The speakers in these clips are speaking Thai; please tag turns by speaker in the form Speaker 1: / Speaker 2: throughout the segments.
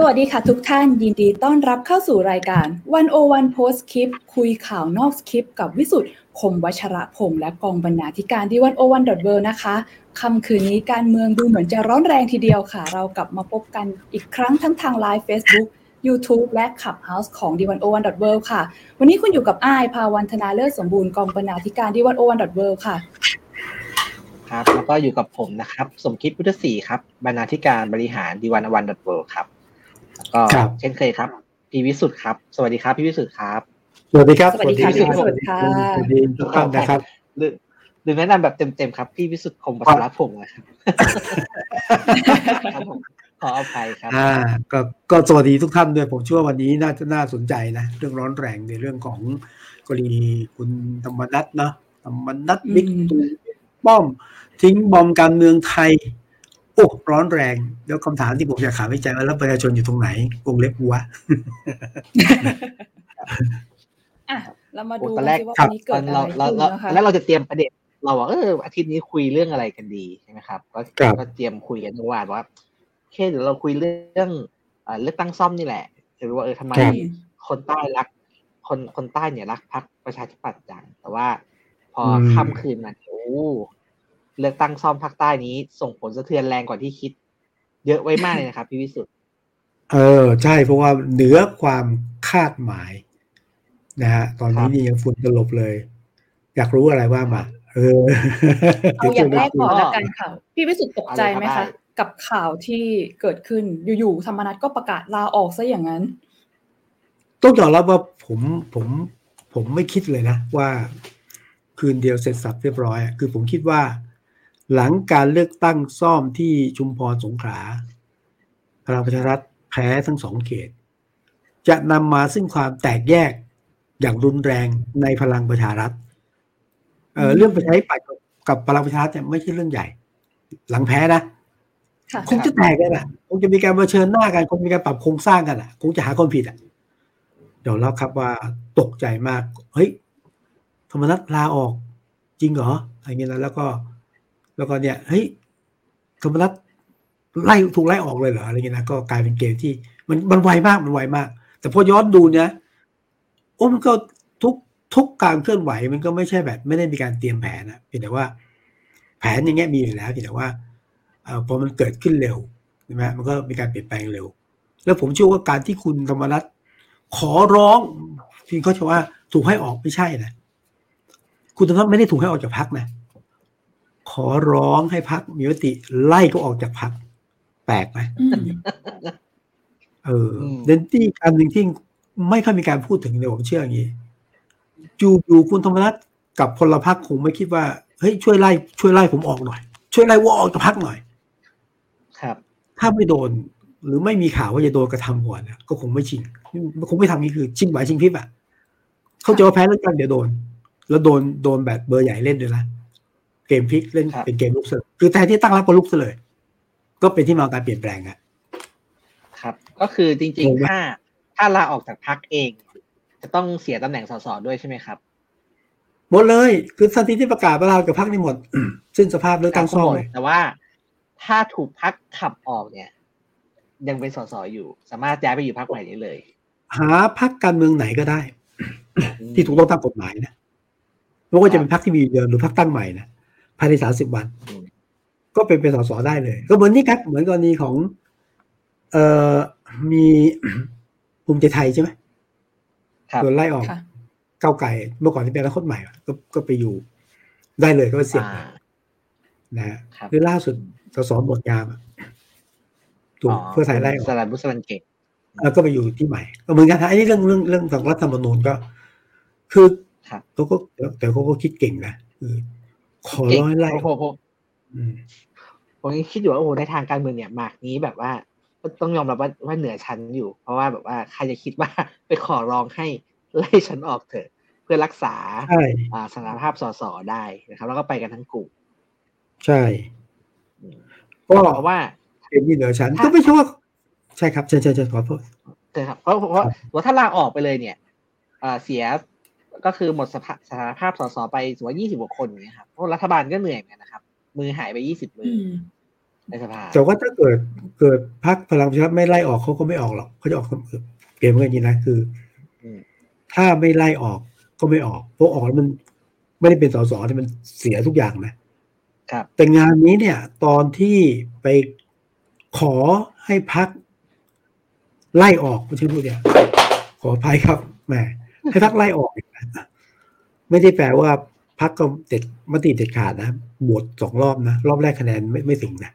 Speaker 1: สวัสดีค่ะทุกท่านยินดีต้อนรับเข้าสู่รายการ One O One Postscript คุยข่าวนอกสคริปต์กับวิสุทธิ์คมวัชรพงศ์และกองบรรณาธิการ The One O One dot World นะคะค่ำคืนนี้การเมืองดูเหมือนจะร้อนแรงทีเดียวค่ะ เรากลับมาพบกันอีกครั้งทั้งทาง live Facebook YouTube และ Clubhouse ของ d 1 0 1 w o r l d ค่ะ วันนี้คุณอยู่กับอายภาวรรณธนาเลิศสมบูรณ์กองบรรณาธิการ The One O One dot World ค่ะ
Speaker 2: ครับ แล้วก็อยู่กับผมนะครับ สมคิดพุทธศรีครับ บรรณาธิการบริหาร The One O One dot Worldครับ ก็เช่นเคยครับพี่วิสุทธ์ครับ สวัสดีครับพี่วิสุทธ์ครับ
Speaker 3: สวัสดีครับ
Speaker 1: สวัสดีครับสวัสดีค่ะ
Speaker 3: สวัสดีทุกท่านนะครับ
Speaker 2: หรือแนะนำแบบเต็มๆครับ พี่วิสุทธ์คมปัชรพงศ์นะครับขออภัยครับ
Speaker 3: อ่าก็ก็สวัสดีทุกท่านด้วยผมเชื่อว่าวันนี้น่าจะน่าสนใจนะ เรื่องร้อนแรงในเรื่องของกรณีคุณธรรมนัทเนาะธรรมนัทบิ๊กตู่ป้อม ทิ้งบอมการเมืองไทย โอ้ร้อนแรง แล้วคำถามที่ผมอยากถามวิจัยว่าแล้วประชาชนอยู่ตรงไหนวงเล็บวัว
Speaker 1: อะเรามาดู
Speaker 2: ตอนแรก
Speaker 1: ว่าวันนี้เกิดอะไรขึ้น
Speaker 2: นะคะแล้วเราจะเตรียมประเด็นเราว่าเอออาทิตย์นี้คุยเรื่องอะไรกันดีใช่ไหมครับก็ก็เตรียมคุยกันเมื่อวานว่าแค่เดี๋ยวเราคุยเรื่องเลือกตั้งซ่อมนี่แหละจะรู้ว่าเออทำไมคนใต้รัก คนคนใต้เนี่ยรักพรรคประชาธิปัตย์จังแต่ว่า พอค่ำคืนมาโอ้ เลือกตั้งซ่อมภาคใต้นี้ ส่งผลสะเทือนแรงกว่าที่คิด เยอะไว้มากเลยนะครับพี่วิสุทธ์
Speaker 3: เออใช่เพราะว่าเหนือความคาดหมายนะฮะตอนนี้นี่ยังฝุ่นตลบเลย อยากรู้อะไรว่ามาเออ
Speaker 1: เอาอย่างแรกก่อนละกันค่ะ พี่วิสุทธ์ตกใจไหมคะกับข่าวที่เกิดขึ้นอยู่ๆธรรมนัฐก็ประกาศลาออกซะอย่างนั้น
Speaker 3: ต้องยอมรับว่าผมผมผมไม่คิดเลยนะว่า คืนเดียวเสร็จสับเรียบร้อย คือผมคิดว่า หลังการเลือกตั้งซ่อมที่ชุมพรสงขลาพลังประชารัฐแพ้ทั้งสองเขต จะนำมาซึ่งความแตกแยกอย่างรุนแรงในพลังประชารัฐเเรื่องประชาธิปัตย์กับพลังประชารัฐไม่ใช่เรื่องใหญ่ หลังแพ้นะคงจะแตกกันอะคงจะมีการมาเชิญหน้ากันคงมีการปรับโครงสร้างกันอะคงจะหาคนผิดอะเดี๋ยวเราครับว่าตกใจมาก เฮ้ยธรรมนัตลาออกจริงเหรออะไรเงี้ยแล้วก็ แล้วก็เนี่ยเฮ้ยธรรมนัตไล่ถูกไล่ออกเลยเหรออะไรเงี้ยนะก็กลายเป็นเกมที่ มันมันไวมากมันไวมาก แต่พอย้อนดูเนี่ยโอ้มันก็ทุกทุกการเคลื่อนไหวมันก็ไม่ใช่แบบ ไม่ได้มีการเตรียมแผนนะเพียงแต่ว่า แผนอย่างเงี้ยมีอยู่แล้วเพียงแต่ว่าอพอมันเกิดขึ้นเร็วใช่ไหมมันก็มีการเปลี่ยนแปลงเร็ว แล้วผมเชื่อว่าการที่คุณธรรมรัฐขอร้องที่เขาจะว่าถูกให้ออกไม่ใช่นะคุณธรรมรัฐไม่ได้ถูกให้ออกจากพักนะ ขอร้องให้พักมีวติไล่ก็ออกจากพักแปลกไหมเออเดนตี้อันหนึ่งที่ไม่ค่อยมีการพูดถึงเลยผมเชื่ออย่างนี้จูอยู่คุณธรรมนัฐกับพลพรรคคงไม่คิดว่าเฮ้ยช่วยไล่ช่วยไล่ผมออกหน่อย ช่วยไล่ว่าออกจากพักหน่อย
Speaker 2: ครับ
Speaker 3: ถ้าไม่โดนหรือไม่มีข่าวว่าจะโดนกระทำก่อนก็คงไม่ชิงคงไม่ทำนี่คือชิงไหวชิงพริบอะเขาจะว่าแพ้แล้วกันเดี๋ยวโดน แล้วโดนโดนแบบเบอร์ใหญ่เล่นด้วยนะ เกมพลิกเล่นเป็นเกมลุกเสยคือแทนที่ตั้งรับก็ลุกเลยก็เป็นที่มาการเปลี่ยนแปลงอะ
Speaker 2: ครับ ก็คือจริงๆถ้าถ้าลาออกจากพักเอง จะต้องเสียตำแหน่งสสด้วยใช่ไหมครับ
Speaker 3: หมดเลยคือทันทีที่ประกาศเวลากับพักนี่หมดสิ้นสภาพเลือกตั้งซ่อมเลย
Speaker 2: แต่ว่าถ้าถูกพักขับออกเนี่ย ยังเป็นสสอยู่ สามารถย้ายไปอยู่พักใหม่ได้เลย
Speaker 3: หาพักการเมืองไหนก็ได้ ที่ถูกต้องตามกฎหมายนะไม่ว่าจะเป็นพักที่มีเดิมหรือพักตั้งใหม่นะ ภายในสามสิบวัน ก็เป็นเป็นสสได้เลย ก็เหมือนนี่ครับ เหมือนกรณีของ เอ่อมีภูมิใจไทยใช่ไหมโดนไล่ออกเก้าไก่เมื่อก่อนที่เป็นรัฐคตใหม่ ก็ก็ไปอยู่ ได้เลยก็ไปเสี่ยงนะฮะหรือล่าสุดสสหมดยามถูกเพื่อไทยไล่ออก
Speaker 2: สลันบุษรันเก่ง
Speaker 3: แล้วก็ไปอยู่ที่ใหม่ก็เหมือนกันอันนี้เรื่องเรื่องเรื่องของรัฐธรรมนูญก็ คือเขาก็แต่เขาก็คิดเก่งนะคือ ขอร้อยไล่
Speaker 2: ผมคิดอยู่ว่าโอ้ในทางการเมืองเนี่ยหมากนี้แบบว่าต้องยอมรับว่าว่าเหนือชั้นอยู่ เพราะว่าแบบว่าใครจะคิดว่าไปขอร้องให้ไล่ฉันออกเถอะ เพื่อรักษาสถานภาพสสได้นะครับ แล้วก็ไปกันทั้งกลุ่ม
Speaker 3: ใช่
Speaker 2: ก็เพราะว่า
Speaker 3: เป็นที่เหนือชั้นก็ไม่ใช่ว่าใช่ครับใช่ใช่ใช่ขอโทษ
Speaker 2: ใช่ครับเพราะเพราะว่าถ้าลาออกไปเลยเนี่ยเสีย ก็คือหมดสภาสถานภาพสสไปสมมติยี่สิบกว่าคนอย่างเงี้ยครับเพราะรัฐบาลก็เหนื่อยเหมือนกันนะครับ มือหายไปยี่สิบมือในสภา
Speaker 3: แต่ว่าถ้าเกิดเกิดพักพลังประชารัฐไม่ไล่ออกเขาก็ไม่ออกหรอกเขาจะออกคนอื่นเกมกันอย่างนี้นะคือ
Speaker 2: ม
Speaker 3: ถ้าไม่ไล่ออกก็ไม่ออกเพราะออกแล้วมันไม่ได้เป็นสสที่มันเสียทุกอย่างนะครับ แต่งานนี้เนี่ย ตอนที่ไปขอให้พักไล่ออกไม่ใช่พูดเนี่ยขออภัยครับแหม ให้พักไล่ออกเนี่ยนะไม่ได้แปลว่าพักก็เด็ดมติเด็ดขาดนะบวชสองรอบนะ รอบแรกคะแนนไม่ไม่ถึงนะ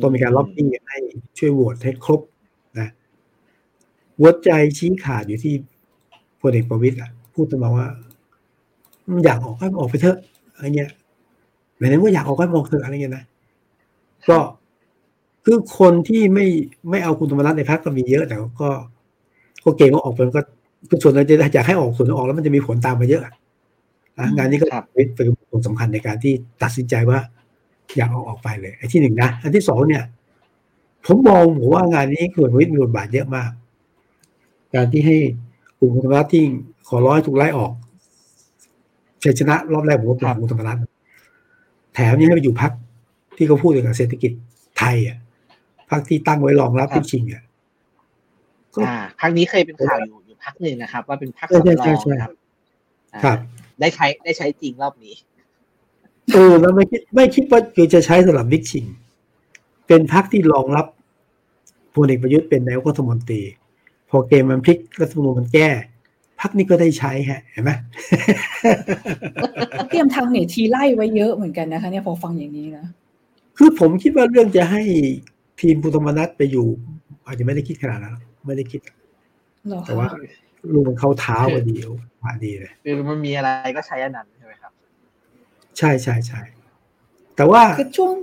Speaker 3: ต้องมีการล็อบบี้ให้ช่วยโหวตให้ครบนะหัวใจชี้ขาดอยู่ที่พลเอกประวิตยอะพูดตลอดว่ามันอยากออกก็ให้มันออกไปเถอะอะไรเงี้ยไหนๆว่าอยากออกก็ให้มันออกเถอะอะไรเงี้ยนะก็คือคนที่ไม่ไม่เอาคุณธรรมนัฐในพักก็มีเยอะแต่ก็ก็เกรงว่าออกไปมันก็คือ ส่วนเราจะอยากให้ออกส่วนออกแล้วมันจะมีผลตามมาเยอะอะนะงานนี้ก็
Speaker 2: ครับ
Speaker 3: เป็นผลสำคัญในการที่ตัดสินใจว่า อยากเอาออกไปเลยไอ้ที่หนึ่งนะอันที่สองเนี่ย ผมมองผมว่างานนี้คุณวิทย์มีบทบาทเยอะมาก การที่ให้กลุ่มคุณธรรมนัฐที่ขอร้อยถูกไล่ออกชัยชนะรอบแรกผมว่าเป็นของคุณธรรมนัฐแถมยังให้ไปอยู่พักที่เขาพูดเกี่ยวกับเศรษฐกิจไทยอะพักที่ตั้งไว้รองรับที่ชิงอะก็
Speaker 2: อ่าพักนี้เคยเป็นข่าวอยู่อยู่ พักหนึ่งนะครับ ว่าเป็นพัก
Speaker 3: ใช่
Speaker 2: สำร
Speaker 3: ใช่
Speaker 2: อง
Speaker 3: ใช่
Speaker 2: นะครับอ่า
Speaker 3: ครับ
Speaker 2: ได้ใช้ได้ใช้จริงรอบนี้
Speaker 3: เออแล้วไม่คิดไม่คิดว่าคือจะใช้สำหรับบิ๊กชิง เป็นพักที่รองรับพลเอกประยุทธ์เป็นนายกรัฐมนตรี พอเกมมันพลิกรัฐธรรมนูญมันแก้พักนี้ก็ได้ใช้ฮะเห็นไหม
Speaker 1: เตรียมทางหนีทีไล่ไว้เยอะเหมือนกันนะคะ เนี่ยพอฟังอย่างนี้นะ
Speaker 3: คือผมคิดว่าเรื่องจะให้ทีมพุทธมนัสไปอยู่ อาจจะไม่ได้คิดขนาดนั้นหรอกไม่ได้คิด
Speaker 1: เหรอ
Speaker 3: แต่
Speaker 1: คะ
Speaker 3: ว่าลูกมันเข้าเท้าพอดีโอ้มาดีเลย
Speaker 2: คือมันมีอะไรก็ใช้อันนั้นใช่ไหมครับ
Speaker 3: ใช่ใช่ใช่แต่ว่า
Speaker 1: คือช่วง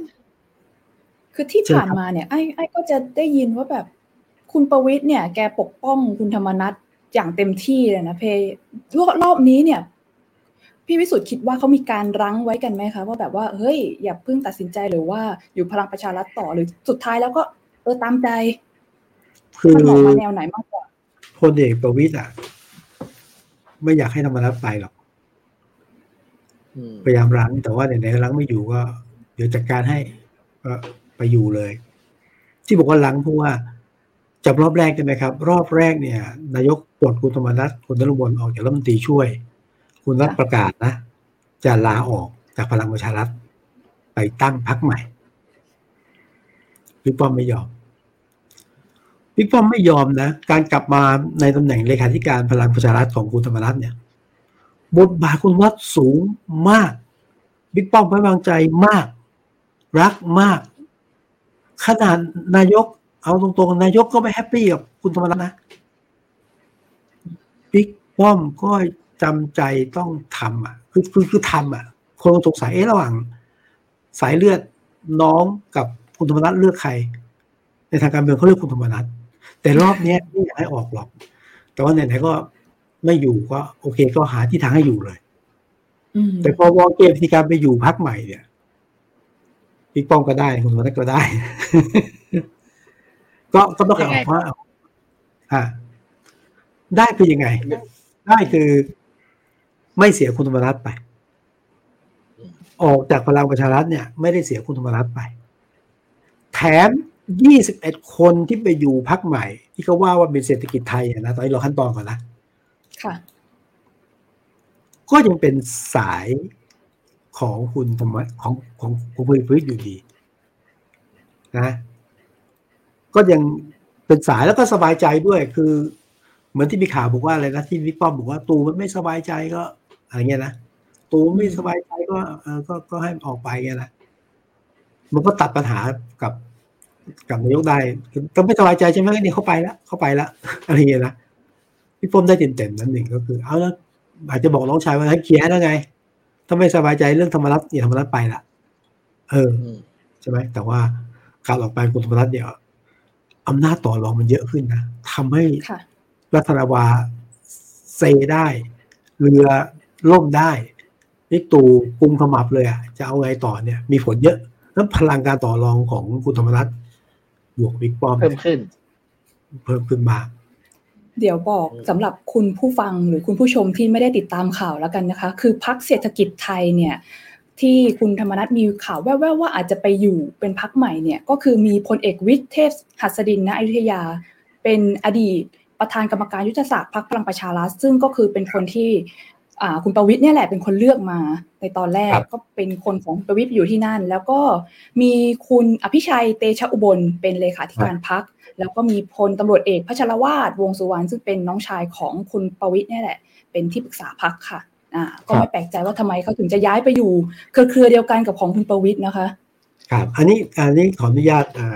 Speaker 1: คือที่
Speaker 3: ใช่
Speaker 1: ผ่าน
Speaker 3: ครับ
Speaker 1: มาเนี่ยไอ้ไอ้ก็จะได้ยินว่าแบบ คุณประวิทย์เนี่ย แกปกป้องคุณธรรมนัฐอย่างเต็มที่เลยนะเพรอบรอบนี้เนี่ย พี่วิสุทธ์คิดว่าเขามีการรั้งไว้กันไหมคะว่าแบบว่าเฮ้ย อย่าเพิ่งตัดสินใจหรือว่าอยู่พลังประชารัฐต่อหรือสุดท้ายแล้วก็ เออตามใจ
Speaker 3: คือ
Speaker 1: มันออกมาแนวไหนมากกว่า
Speaker 3: พลเอกประวิตยอะ ไม่อยากให้ธรรมนัสไปหรอก
Speaker 2: อืม
Speaker 3: พยายามรั้งแต่ว่าไหนๆรั้งไม่อยู่ก็ เดี๋ยวจัดการให้ก็ไปอยู่เลย ที่บอกว่ารั้งเพราะว่าจำรอบแรกใช่ไหมครับ รอบแรกเนี่ย นายกปลดคุณธรรมนัฐคุณนรุมนออกจากรัฐมนตรีช่วย คุณนัท
Speaker 1: ค่ะ
Speaker 3: ประกาศนะจะลาออกจากพลังประชารัฐไปตั้งพรรคใหม่บิ๊กป้อมไม่ยอม บิ๊กป้อมไม่ยอมนะ การกลับมาในตำแหน่งเลขาธิการพลังประชารัฐของคุณธรรมนัฐเนี่ย บทบาทคุณวัดสูงมาก บิ๊กป้อมไว้วางใจมาก รักมาก ขนาดนายก เอาตรงๆ นายกก็ไม่แฮปปี้กับคุณธรรมนัฐนะ บิ๊กป้อมก็จำใจต้องทำอะ คือคือคือทำอะ คนสงสัยเอ๊ะระหว่าง สายเลือดน้องกับคุณธรรมนัฐเลือกใคร ในทางการเมืองเขาเลือกคุณธรรมนัฐ แต่รอบเนี้ยไม่อยากให้ออกหรอก แต่ว่าไหนๆก็ไม่อยู่ก็โอเคก็หาที่ทางให้อยู่เลย
Speaker 1: อืม
Speaker 3: แต่พอวอลเกมที่การไปอยู่พักใหม่เนี่ยบิ๊กป้อมก็ได้คุณธรรมนัฐก็ได้ ก็ก็ต้อง
Speaker 2: ยังไง
Speaker 3: เอาว่าเอาอ่าได้คือยังไง ได้คือ ไม่เสียคุณธรรมนัฐไป ออกจากพลังประชารัฐเนี่ย ไม่ได้เสียคุณธรรมนัฐไป แถม 21 คนที่ไปอยู่พักใหม่ ที่เขาว่าว่าเป็นเศรษฐกิจไทยอะนะตอนนี้เราขั้นตอนก่อนนะ
Speaker 1: ค่ะ
Speaker 3: ก็ยังเป็นสายของคุณธรรมะของของของพลเอกประวิตยอยู่ดี นะ ก็ยังเป็นสายแล้วก็สบายใจด้วยคือ เหมือนที่มีข่าวบอกว่าอะไรนะที่บิ๊กป้อมบอกว่าตูมันไม่สบายใจก็อะไรเงี้ยนะตูไม่สบายใจก็เออก็ก็ให้มันออกไปเงี้ยนะมันก็ตัดปัญหากับ กับนายกได้คือต้องไม่สบายใจใช่ไหมเนี่ยเขาไปแล้วเขาไปแล้วอะไรเงี้ยนะพี่ป้อมได้เต็มๆนั้นหนึ่งก็คือ เอาแล้วอาจจะบอกน้องชายว่าให้เคลียร์ให้แล้วไงถ้าไม่สบายใจเรื่องธรรมรัฐอย่าธรรมรัฐไปละเออ
Speaker 2: อืม
Speaker 3: ใช่ไหมแต่ว่าการออกไปคุณธรรมรัฐเนี่ยอำนาจต่อรองมันเยอะขึ้นนะทำให้
Speaker 1: ค่ะ
Speaker 3: รัฐนาวาเซได้ เรือล่มได้นี่ตู่กุมขมับเลยอะจะเอาไงต่อเนี่ย มีผลเยอะนั้นพลังการต่อรองของคุณธรรมรัฐ บวกบิ๊กป้อม
Speaker 2: เพิ่มขึ้น
Speaker 3: เพิ่มขึ้นมาก
Speaker 1: เดี๋ยวบอก
Speaker 2: อืม
Speaker 1: สำหรับคุณผู้ฟังหรือคุณผู้ชมที่ไม่ได้ติดตามข่าวแล้วกันนะคะ คือพักเศรษฐกิจไทยเนี่ย ที่คุณธรรมนัฐมีข่าวแว่วๆว่าอาจจะไปอยู่เป็นพักใหม่เนี่ย ก็คือมีพลเอกวิทย์เทพหัสดินณอยุธยา เป็นอดีตประธานกรรมการยุทธศาสตร์พรรคพลังประชารัฐซึ่งก็คือเป็นคนที่ คุณประวิทย์เนี่ยแหละเป็นคนเลือกมาในตอนแรกก็เป็นคนของประวิทย์อยู่ที่นั่น แล้วก็มีคุณอภิชัยเตชะอุบลเป็นเลขาธิการพรรคแล้วก็มีพลตำรวจเอกพัชรวาดวงสุวรรณซึ่งเป็นน้องชายของคุณประวิทย์เนี่ยแหละ เป็นที่ปรึกษาพรรคค่ะอ่าก็ไม่แปลกใจว่าทำไมเขาถึงจะย้ายไปอยู่เครือเครือเดียวกันกับของคุณประวิทย์นะคะ
Speaker 3: ครับ อันนี้อันนี้ขออนุญาตอ่า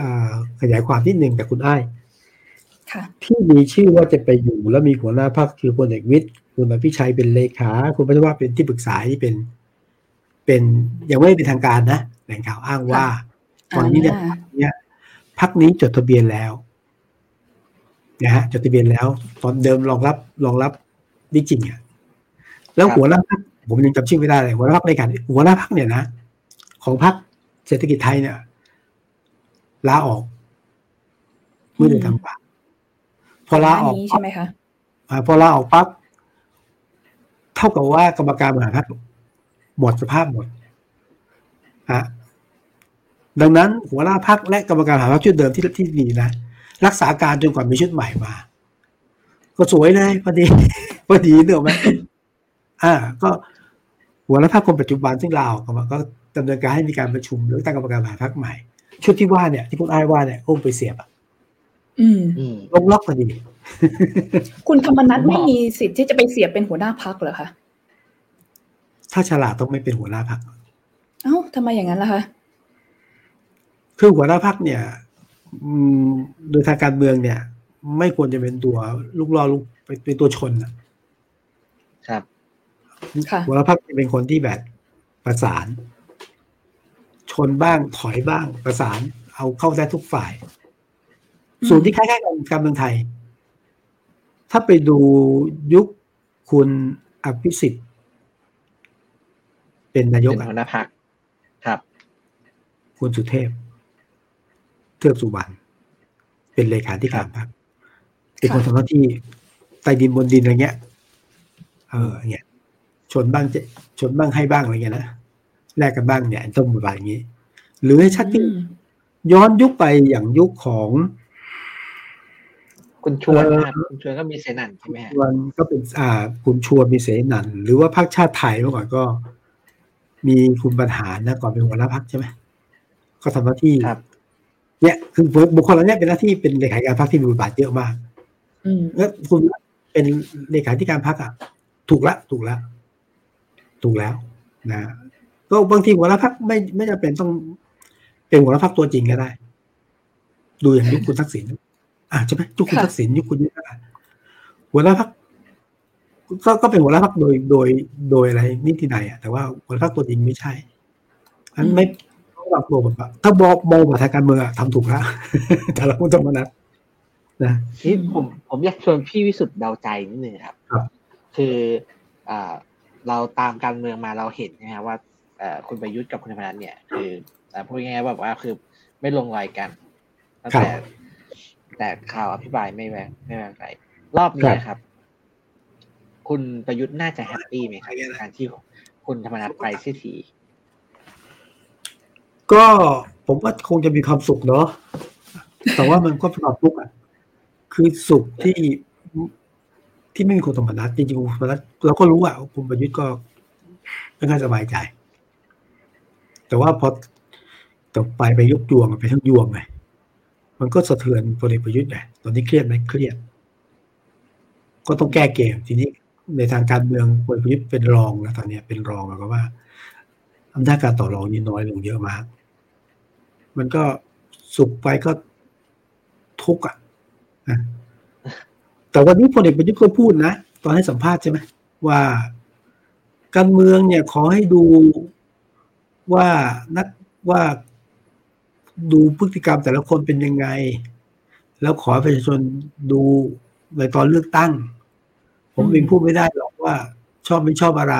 Speaker 3: อ่าขยายความนิดหนึ่งแต่คุณอ้ายที่มีชื่อว่าจะไปอยู่แล้วมีหัวหน้าพรรคคือพลเอกวิทย์ คุณอภิชัยเป็นเลขา คุณพัชว่าเป็นที่ปรึกษาที่เป็น เป็นยังไม่เป็นทางการนะแหล่งข่าวอ้างว่าตอนนี้เนี่ยเนี่ยพักนี้จดทะเบียนแล้วนะฮะจดทะเบียนแล้ว ตอนเดิมรองรับรองรับดิจิงอะแล้วหัวหน้าพักผมยังจำชื่อไม่ได้เลยหัวหน้าพักในการหัวหน้าพักเนี่ยนะของพักเศรษฐกิจไทยเนี่ยลาออกเมื่อเดือนธันวาพอลาออก
Speaker 1: ใช่ไหมคะ
Speaker 3: พอลาออกปั๊บ เท่ากับว่ากรรมการบริหารพรรคหมดสภาพหมดฮะดังนั้นหัวหน้าพักและกรรมการบริหารพรรคชุดเดิมที่ที่มีนะรักษาการจนกว่ามีชุดใหม่มา ก็สวยเลยพอดีพอดีเนอะไหมอ่า ก็หัวหน้าพักคนปัจจุบันซึ่งลาออกก็ดำเนินการให้มีการประชุมหรือตั้งกรรมการบริหารพรรคใหม่ชุดที่ว่าเนี่ยที่คุณอ้ายว่าเนี่ยโอ้ไปเสียบอะลงล็อกพอดี
Speaker 1: คุณธรรมนัฐไม่มีสิทธิ์ที่จะไปเสียเป็นหัวหน้าพักเหรอคะ
Speaker 3: ถ้าฉลาดต้องไม่เป็นหัวหน้าพัก
Speaker 1: เอ้าทำไมอย่างนั้นล่ะคะ
Speaker 3: คือหัวหน้าพักเนี่ยโดยทางการเมืองเนี่ย ไม่ควรจะเป็นตัวลูกล่อลูกเป็นตัวชน
Speaker 2: ครับ
Speaker 3: หัวหน้าพักจะเป็นคนที่แบบประสาน ชนบ้างถอยบ้างประสาน เอาเข้าได้ทุกฝ่าย ส่วนที่คล้ายๆกันการเมืองไทย ถ้าไปดูยุคคุณอภิสิทธิ์ เป็นนายก
Speaker 2: หัวหน้าพักครับ
Speaker 3: คุณสุเทพ เทือกสุวรรณเป็นเลขาธิการพรรคเป็นคนทำหน้าที่ใต้ดินบนดินอะไรเงี้ย เออเนี่ยชนบ้างจะชนบ้างให้บ้างอะไรเงี้ยนะแลกกันบ้างเนี่ยต้องบทบาทอย่างนี้ หรือให้ชัดที่ย้อนยุคไปอย่างยุคของ
Speaker 2: คุณชวนคุณชวนก็มีเสนันใช่ไหม
Speaker 3: ชวนก็เป็นอ่าคุณชวนมีเสนันหรือว่าพรรคชาติไทยเมื่อก่อนก็ มีคุณบรรหารนะก่อนเป็นหัวหน้าพรรคใช่ไหมก็ทำหน้าที่เนี่ยคือบุคคลเหล่านี้เป็นหน้าที่เป็นเลขาธิการพรรคที่มีบทบาทเยอะมากแล้วคุณเป็นเลขาธิการพรรคอะ ถูกละ ถูกละ ถูกแล้ว นะก็บางทีหัวหน้าพรรคไม่ไม่จำเป็นต้อง เป็นหัวหน้าพรรคตัวจริงก็ได้ ดูอย่างยุคคุณทักษิณ อ่าใช่ไหมยุคคุณทักษิณยุคคุณยุทธหัวหน้าพักก็ก็เป็นหัวหน้าพักโดยโดยโดยอะไรนิติไหนอะแต่ว่าหัวหน้าพักตัวจริงไม่ใช่อันไม่ต้องรับตัวแบบถ้ามองมองมาทางการเมืองทำถูกแล้วแต่เราต้องมานัดนะ
Speaker 2: ที่ผมผมอยากชวนพี่วิสุทธ์เดาใจนิดนึงครับ
Speaker 3: ครับ
Speaker 2: คืออ่าเราตามการเมืองมาเราเห็นนะฮะว่าคุณประยุทธ์กับคุณธรรมนัฐเนี่ย คือพูดง่ายๆแบบว่าคือไม่ลงรอยกันตั้งแต่ แต่ข่าวอภิบายไม่แวงไม่แวงใจรอบนี้ครับ คุณประยุทธ์น่าจะแฮปปี้ไหมครับการที่คุณธรรมนัฐไปเสียที
Speaker 3: ก็ผมว่าคงจะมีความสุขเนาะแต่ว่ามันก็เป็นความทุกข์อะคือสุขที่ที่ไม่มีคุณธรรมนัฐจริงๆคุณธรรมนัฐเราก็รู้อะคุณประยุทธ์ก็ไม่ค่อยสบายใจ แต่ว่าพอต่อไปไปยกยวงไปทั้งยวงไง มันก็สะเทือนพลเอกประยุทธ์ไงตอนนี้เครียดไหมเครียด ก็ต้องแก้เกมทีนี้ในทางการเมืองพลเอกประยุทธ์เป็นรองแล้วตอนนี้เป็นรองแล้วก็ว่าอำนาจการต่อรองนี่น้อยลงเยอะมาก มันก็สุกไปก็ทุกข์อะแต่วันนี้พลเอกประยุทธ์ก็พูดนะ ตอนให้สัมภาษณ์ใช่ไหมว่าการเมืองเนี่ยขอให้ดูว่านักว่า ดูพฤติกรรมแต่ละคนเป็นยังไง แล้วขอประชาชนดูในตอนเลือกตั้ง ผมเองพูดไม่ได้หรอกว่า ชอบไม่ชอบอะไร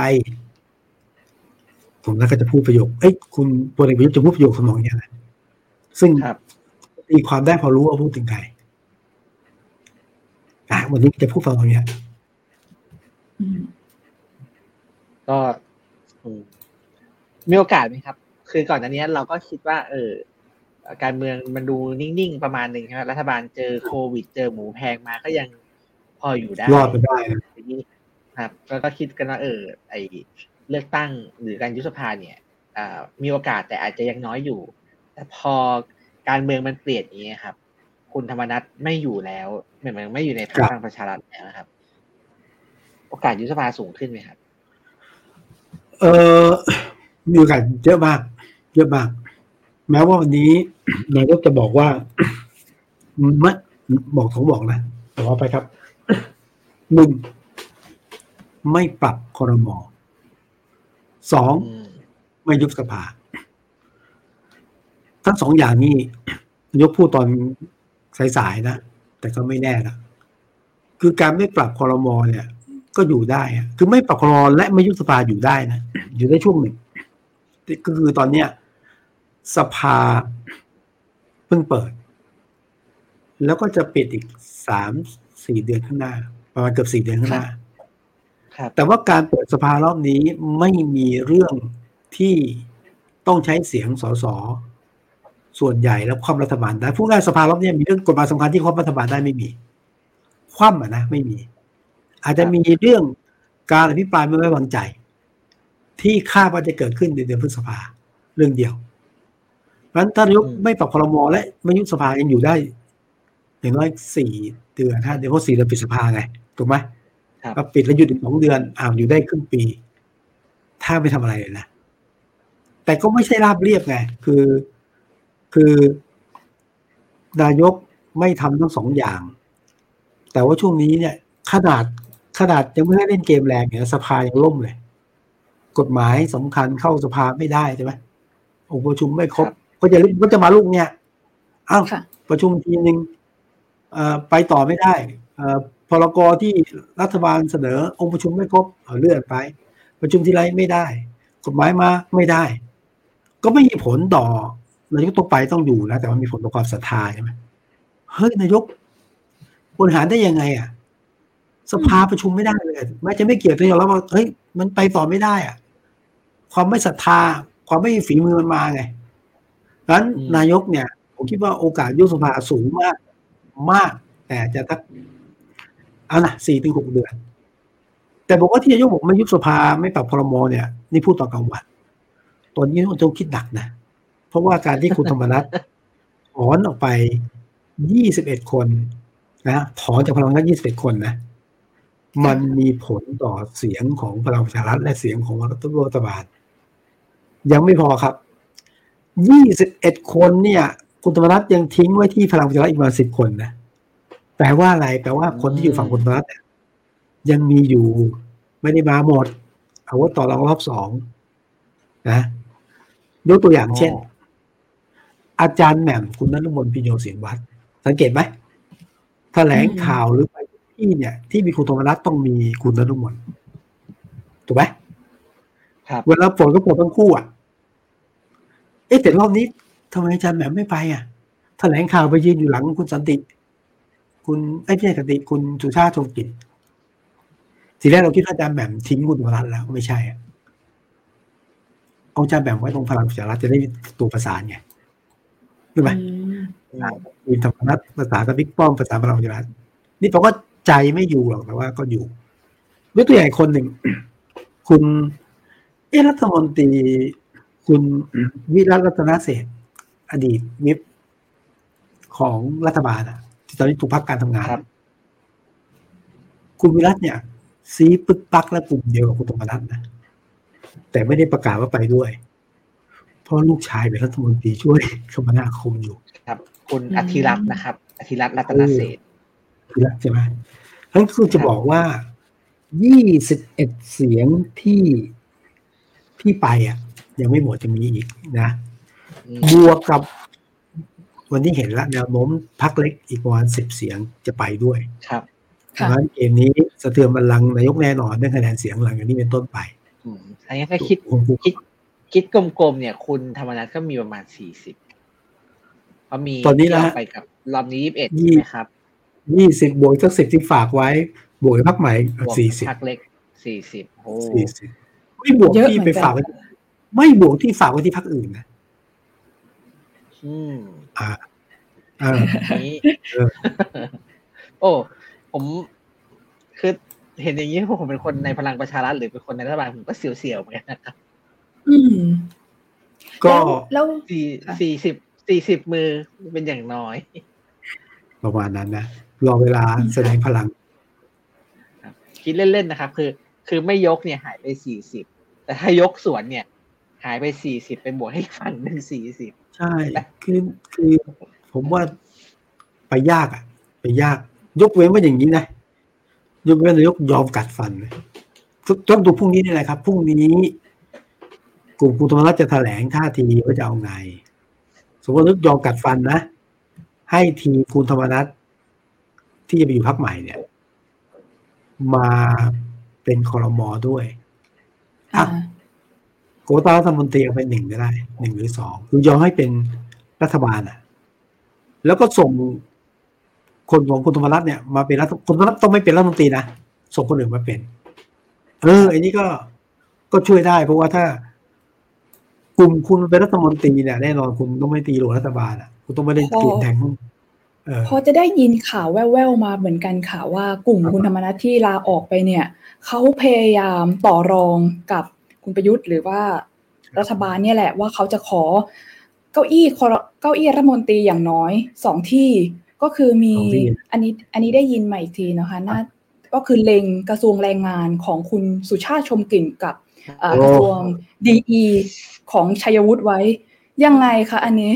Speaker 3: ผมน่าก็จะพูดประโยคเอ้ยคุณพลเอกประยุทธ์จะพูดประโยคสมองอย่างไรซึ่งตีความได้พอรู้ว่าพูดถึงใครอะวันนี้จะพูดฟังตรงนี้
Speaker 2: ก็มีโอกาสไหมครับ คือก่อนอันนี้เราก็คิดว่า เออ การเมืองมันดูนิ่งๆประมาณหนึ่งใช่ไหมรัฐบาลเจอโควิด เจอหมูแพงมาก็ยังพออยู่ได้
Speaker 3: รอดไปได้นะ
Speaker 2: ครับแล้วก็คิดกันว่าเออ ไอเลือกตั้งหรือการยุบสภาเนี่ยอ่ามีโอกาสแต่อาจจะยังน้อยอยู่ แต่พอการเมืองมันเปลี่ยนอย่างนี้ยครับ คุณธรรมนัฐไม่อยู่แล้วเหมือนมันไม่อยู่ในพรรคพลังประชารัฐแล้วนะครับ โอกาสยุบสภาสูงขึ้นไหมครับ
Speaker 3: เออมีโอกาสเยอะมาก เยอะมาก แม้ว่าวันนี้นายกจะบอกว่าไม่บอกของบอกนะแต่ว่าไปครับหนึ่งไม่ปรับคอรมอสอง
Speaker 2: อืม
Speaker 3: ไม่ยุบสภา ทั้งสองอย่างนี้นายกพูดตอนสายๆนะ แต่ก็ไม่แน่นะคือการไม่ปรับคอรมอเนี่ย ก็อยู่ได้อะคือไม่ปรับคอรมอและไม่ยุบสภาอยู่ได้นะอยู่ได้ช่วงหนึ่งก็คือตอนเนี้ย สภาเพิ่งเปิด แล้วก็จะปิดอีกสามสี่เดือนข้างหน้า ประมาณเกือบสี่เดือนข้างหน้า
Speaker 2: ครับ
Speaker 3: แต่ว่าการเปิดสภารอบนี้ไม่มีเรื่องที่ต้องใช้เสียงสสส่วนใหญ่แล้วคว่ำรัฐบาลได้ผู้ง่ายสภารอบนี้มีเรื่องกฎหมายสำคัญที่คว่ำรัฐบาลได้ไม่มี คว่ำอะนะไม่มี อาจจะมีเรื่องการอภิปรายไม่ไว้วางใจ ที่คาดว่าจะเกิดขึ้นในเดือนพฤษภาเรื่องเดียว เพราะฉะนั้นถ้านายก
Speaker 2: อืม
Speaker 3: ไม่ปรับครมและไม่ยุบสภายังอยู่ได้อย่างน้อยสี่เดือนห้าเดือนเพราะสี่เดือนปิดสภาไงถูกไหม
Speaker 2: ครับ
Speaker 3: ก็ปิดแล้วหยุดอีกสองเดือนอ่าวอยู่ได้ครึ่งปี ถ้าไม่ทำอะไรเลยนะแต่ก็ไม่ใช่ราบเรียบไงคือ คือนายกไม่ทำทั้งสองอย่าง แต่ว่าช่วงนี้เนี่ย ขนาดขนาดยังไม่ได้เล่นเกมแรงเนี่ยสภายังล่มเลย กฎหมายสำคัญเข้าสภาไม่ได้ใช่ไหมองค์ประชุมไม่ครบ
Speaker 2: ครับ
Speaker 3: ก็จะก็จะมาลูกเนี่ยอ้าว
Speaker 1: ค่ะ
Speaker 3: ประชุมทีนึงเอ่อไปต่อไม่ได้เอ่อพรกที่รัฐบาลเสนอองค์ประชุมไม่ครบเอาเลื่อนไป ประชุมทีไรไม่ได้ กฎหมายมาไม่ได้ ก็ไม่มีผลต่อนายกต้องไปต้องอยู่นะ แต่ว่ามีผลต่อความศรัทธาใช่ไหมเฮ้ยนายกบริหารได้ยังไง อะ สภาประชุมไม่ได้เลยแม้จะไม่เกี่ยวแต่ยอมรับว่าเฮ้ยมันไปต่อไม่ได้ อะ ความไม่ศรัทธา ความไม่มีฝีมือมันมาไงดัง นั้น
Speaker 2: อืม
Speaker 3: นายกเนี่ย ผมคิดว่าโอกาสยุบสภาสูงมากมาก แต่จะทักเอานะสี่ถึงหกเดือน แต่บอกว่าที่นายกบอกไม่ยุบสภาไม่ปรับพรมเนี่ย นี่พูดต่อกลางวันตอนนี้ต้องคิดหนักนะ เพราะว่าการที่คุณธรรมนัฐถอนออกไปยี่สิบเอ็ดคนนะถอนจากพลังงานยี่สิบเอ็ดคนนะมันมีผลต่อเสียงของพลังประชารัฐและเสียงของรัฐบาล ยังไม่พอครับ ยี่สิบเอ็ดคนเนี่ย คุณธรรมนัฐยังทิ้งไว้ที่พลังประชารัฐอีกประมาณสิบคนนะแปลว่าอะไรแปลว่าคนที่อยู่ฝั่งคุณธรรมนัฐเนี่ยยังมีอยู่ไม่ได้มาหมด เอาว่าต่อรองรอบสองนะยกตัวอย่างเช่น
Speaker 2: อ๋อ
Speaker 3: อาจารย์แหม่มคุณนฤมลพิญโยศินวัตรสังเกตไหมแถลงข่าวหรือไปที่เนี่ย ที่มีคุณธรรมนัฐต้องมีคุณนฤมลถูกไหม
Speaker 2: ครับ
Speaker 3: เวลาปลดก็ปลดทั้งคู่อะ เอ๊ะแต่รอบนี้ทำไมอาจารย์แหม่มไม่ไปอะแถลงข่าวไปยืนอยู่หลังคุณสันติ คุณไอ้ยไม่ใช่สันติคุณสุชาติชมกลิ่นทีแรกเราคิดว่าอาจารย์แหม่มทิ้งคุณธรรมนัฐแล้วไม่ใช่อะเอาอาจารย์แหม่มไว้ตรงพลังประชารัฐจะได้ตัวประสานไงรู้ไหม
Speaker 1: อืม
Speaker 3: มีธรรมนัฐภาษากับบิ๊กป้อมภาษาพลังประชารัฐนี่ผมว่าใจไม่อยู่หรอกแต่ว่าก็อยู่ยกตัวอย่างอีกคนหนึ่ง คุณ เอะรัฐมนตรี คุณวิรัตรัตนเศรษฐ์อดีตวิปของรัฐบาลอะที่ตอนนี้ถูกพักการทำงาน
Speaker 2: ครับ
Speaker 3: คุณวิรัตเนี่ย ซีปึ๊กปักและกลุ่มเดียวกับคุณธรรมนัฐนะแต่ไม่ได้ประกาศว่าไปด้วย เพราะลูกชายเป็นรัฐมนตรีช่วยคมนาคมอยู่
Speaker 2: ครับ คุณ
Speaker 1: อืม
Speaker 2: อธิรัตน์นะครับ อธิรัตน์รัตนเศรษฐ์
Speaker 3: วิรัตใช่ไหมทั้นคือจะบอกว่า21เสียงที่ที่ไปอะ ยังไม่หมดจะมีอีกนะ
Speaker 2: อืม
Speaker 3: บวกกับ วันนี้เห็นแล้วแนวโน้มพักเล็กอีกประมาณสิบเสียงจะไปด้วย
Speaker 2: ครับ
Speaker 3: ดังนั้นเกมนี้สะเทือนบัลลังก์นายกแน่นอนได้คะแนนเสียงหลังจากนี้เป็นต้นไป
Speaker 2: อืมอันนี้ถ้าคิด
Speaker 3: ผมผม
Speaker 2: คิดคิดกลมๆเนี่ย คุณธรรมนัฐก็มีประมาณสี่สิบเพราะมี
Speaker 3: ตอนนี้นะ
Speaker 2: ที่
Speaker 3: ฮะ
Speaker 2: เาไปกับรอบนี้ยี่สิบเอ็ด
Speaker 3: ยี่
Speaker 2: ใช่ไหมครับ
Speaker 3: ยี่สิบบวกสักสิบที่ฝากไว้ บวกกับพักใหม่
Speaker 2: บวก
Speaker 3: สี่สิบ
Speaker 2: พักเล็กสี่สิบโอ้
Speaker 3: สี่สิบไม่บวก
Speaker 1: เยอะ
Speaker 3: ที่
Speaker 1: เหมื
Speaker 3: ไป
Speaker 1: อนกัน
Speaker 3: ฝากไว้ ไม่บวกที่ฝากไว้ที่พักอื่นนะ
Speaker 2: อืม
Speaker 3: อ่าเออ
Speaker 2: นี้
Speaker 3: เออ
Speaker 2: โอ้ผมคือเห็นอย่างนี้พวกผมเป็นคนในพลังประชารัฐหรือเป็นคนในรัฐบาลผมก็เสียวๆเหมือนกันนะครับ
Speaker 1: อืม
Speaker 3: ก็
Speaker 1: แล้ว
Speaker 2: สี่
Speaker 1: ค่ะ
Speaker 2: สี่สิบสี่สิบมือเป็นอย่างน้อย
Speaker 3: ประมาณนั้นนะรอเวลาแสดงพลัง
Speaker 2: คิดเล่นๆนะครับ คือ คือไม่ยกเนี่ยหายไปสี่สิบแต่ถ้ายกสวนเนี่ย หายไปสี่สิบไปบวกให้อีกฝั่งหนึ่งสี่สิบ
Speaker 3: ใช่ คือคือผมว่าไปยากอะ ไปยาก ยกเว้นว่าอย่างนี้นะ ยกเว้นนายกยอมกัดฟันเลยต้องดูพรุ่งนี้นี่แหละครับพรุ่งนี้กลุ่มคุณธรรมรัฐจะแถลงท่าทีว่าจะเอาไง สมมตินายกยอมกัดฟันนะ ให้ทีมคุณธรรมนัฐที่จะไปอยู่พักใหม่เนี่ย มาเป็นคอรมอด้วย
Speaker 1: อ่า
Speaker 3: โควต้ารัฐมนตรีเอาไปหนึ่งก็ได้หนึ่งหรือสองคือยอมให้เป็นรัฐบาลอะ แล้วก็ส่งคนของคุณธรรมรัฐเนี่ยมาเป็นรัฐคุณธรรมรัฐต้องไม่เป็นรัฐมนตรีนะส่งคนอื่นมาเป็น เออไอ้นี่ก็ก็ช่วยได้ เพราะว่าถ้ากลุ่มคุณเป็นรัฐมนตรีเนี่ยแน่นอนคุณต้องไม่ตีหลวงรัฐบาลอะ คุณต้องไม่ได้เปลี่ยนแทงหุ้นเออ
Speaker 1: พอจะได้ยินข่าวแว่วๆมาเหมือนกันค่ะว่ากลุ่มคุณธรรมนัฐที่ลาออกไปเนี่ยเขาพยายามต่อรองกับ คุณประยุทธ์หรือว่ารัฐบาลเนี่ยแหละว่าเขาจะขอเก้าอี้คอรเก้าอี้รัฐมนตรีอย่างน้อยสองที่ก็คือมี
Speaker 3: สองที่
Speaker 1: อันนี้อันนี้ได้ยินมาอีกทีนะคะน่าก็คือเล็งกระทรวงแรงงานของคุณสุชาติชมกลิ่นกับเอ่อกระทรวงดีของชัยวุฒิไว้ ยังไงคะอันนี้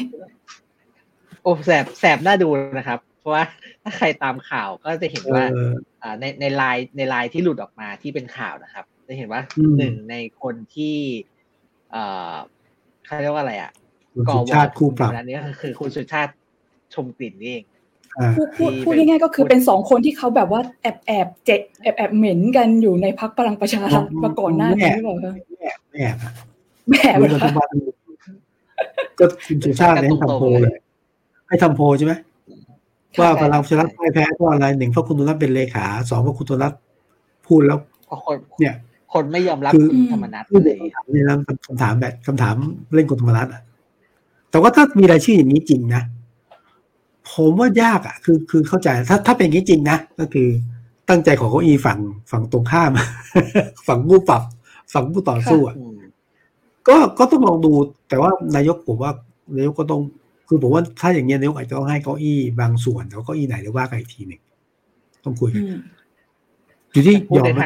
Speaker 2: โอ้แสบแสบน่าดูนะครับ เพราะว่าถ้าใครตามข่าวก็จะเห็นว่า
Speaker 3: เออ
Speaker 2: อ่าในในไลน์ในไลน์ที่หลุดออกมาที่เป็นข่าวนะครับ จะเห็นว่า
Speaker 3: อืม
Speaker 2: หนึ่งในคนที่เอ่อเขาเรียกว่าอะไรอะ
Speaker 3: คุณสุชาติคู่ปรับ
Speaker 2: อันนี้ก็คือคุณสุชาติชมกลิ่นนี่เอง
Speaker 3: อ่า
Speaker 1: พูดพูด
Speaker 2: ที่
Speaker 1: พูด
Speaker 2: เป็น
Speaker 1: ง่ายๆก็คือเป็นสองคนที่เขาแบบว่าแอบแอบเจ็ดแอบแอบเหม็นกันอยู่ในพักพลังประชารัฐมาก่อนหน้านี้หรือเปล่าคะ
Speaker 3: แอบแอบอะ
Speaker 1: แหม
Speaker 3: รู้
Speaker 1: เหร
Speaker 3: รั
Speaker 1: อ
Speaker 3: ฐ
Speaker 1: คะ
Speaker 3: บาลก็คุณสุชาติเนี่ยให้ทำโพลเลยให้ทำโพลใช่ไหมว่าพลังประชารัฐพ่ายแพ้เพราะอะไรหนึ่งเพราะคุณตุลัตน์เป็นเลขาสองเพราะคุณตุลัตน์พูดแล้ว
Speaker 2: เพราะคน
Speaker 3: เนี่ย
Speaker 2: คนไม่ยอมรับ
Speaker 3: คือ
Speaker 2: คุณธรรมนัฐ
Speaker 3: คือ
Speaker 2: เลย
Speaker 3: คำถามนี่นะคำถามแบบคำถามเล่นคุณธรรมรัฐอะ แต่ว่าถ้ามีรายชื่ออย่างนี้จริงนะผมว่ายากอะ คือคือเข้าใจถ้าถ้าเป็นอย่างนี้จริงนะก็คือตั้งใจของเก้าอี้ฝั่งฝั่งตรงข้าม ฝั่งผู้ปรับ ฝั่งผู้ต่อสู้อะ
Speaker 2: อืม
Speaker 3: ก็ก็ต้องลองดู แต่ว่านายกผมว่านายกก็ต้องคือผมว่าถ้าอย่างเงี้ยนายกอาจจะต้องให้เก้าอี้บางส่วนแต่ว่าเก้าอี้ไหนเดี๋ยวว่ากันอีกทีหนึ่งต้องคุย
Speaker 1: อื
Speaker 3: กัน
Speaker 1: ม
Speaker 3: อยู่ที่
Speaker 2: พูด
Speaker 3: ยอม
Speaker 2: ใน
Speaker 3: ไหม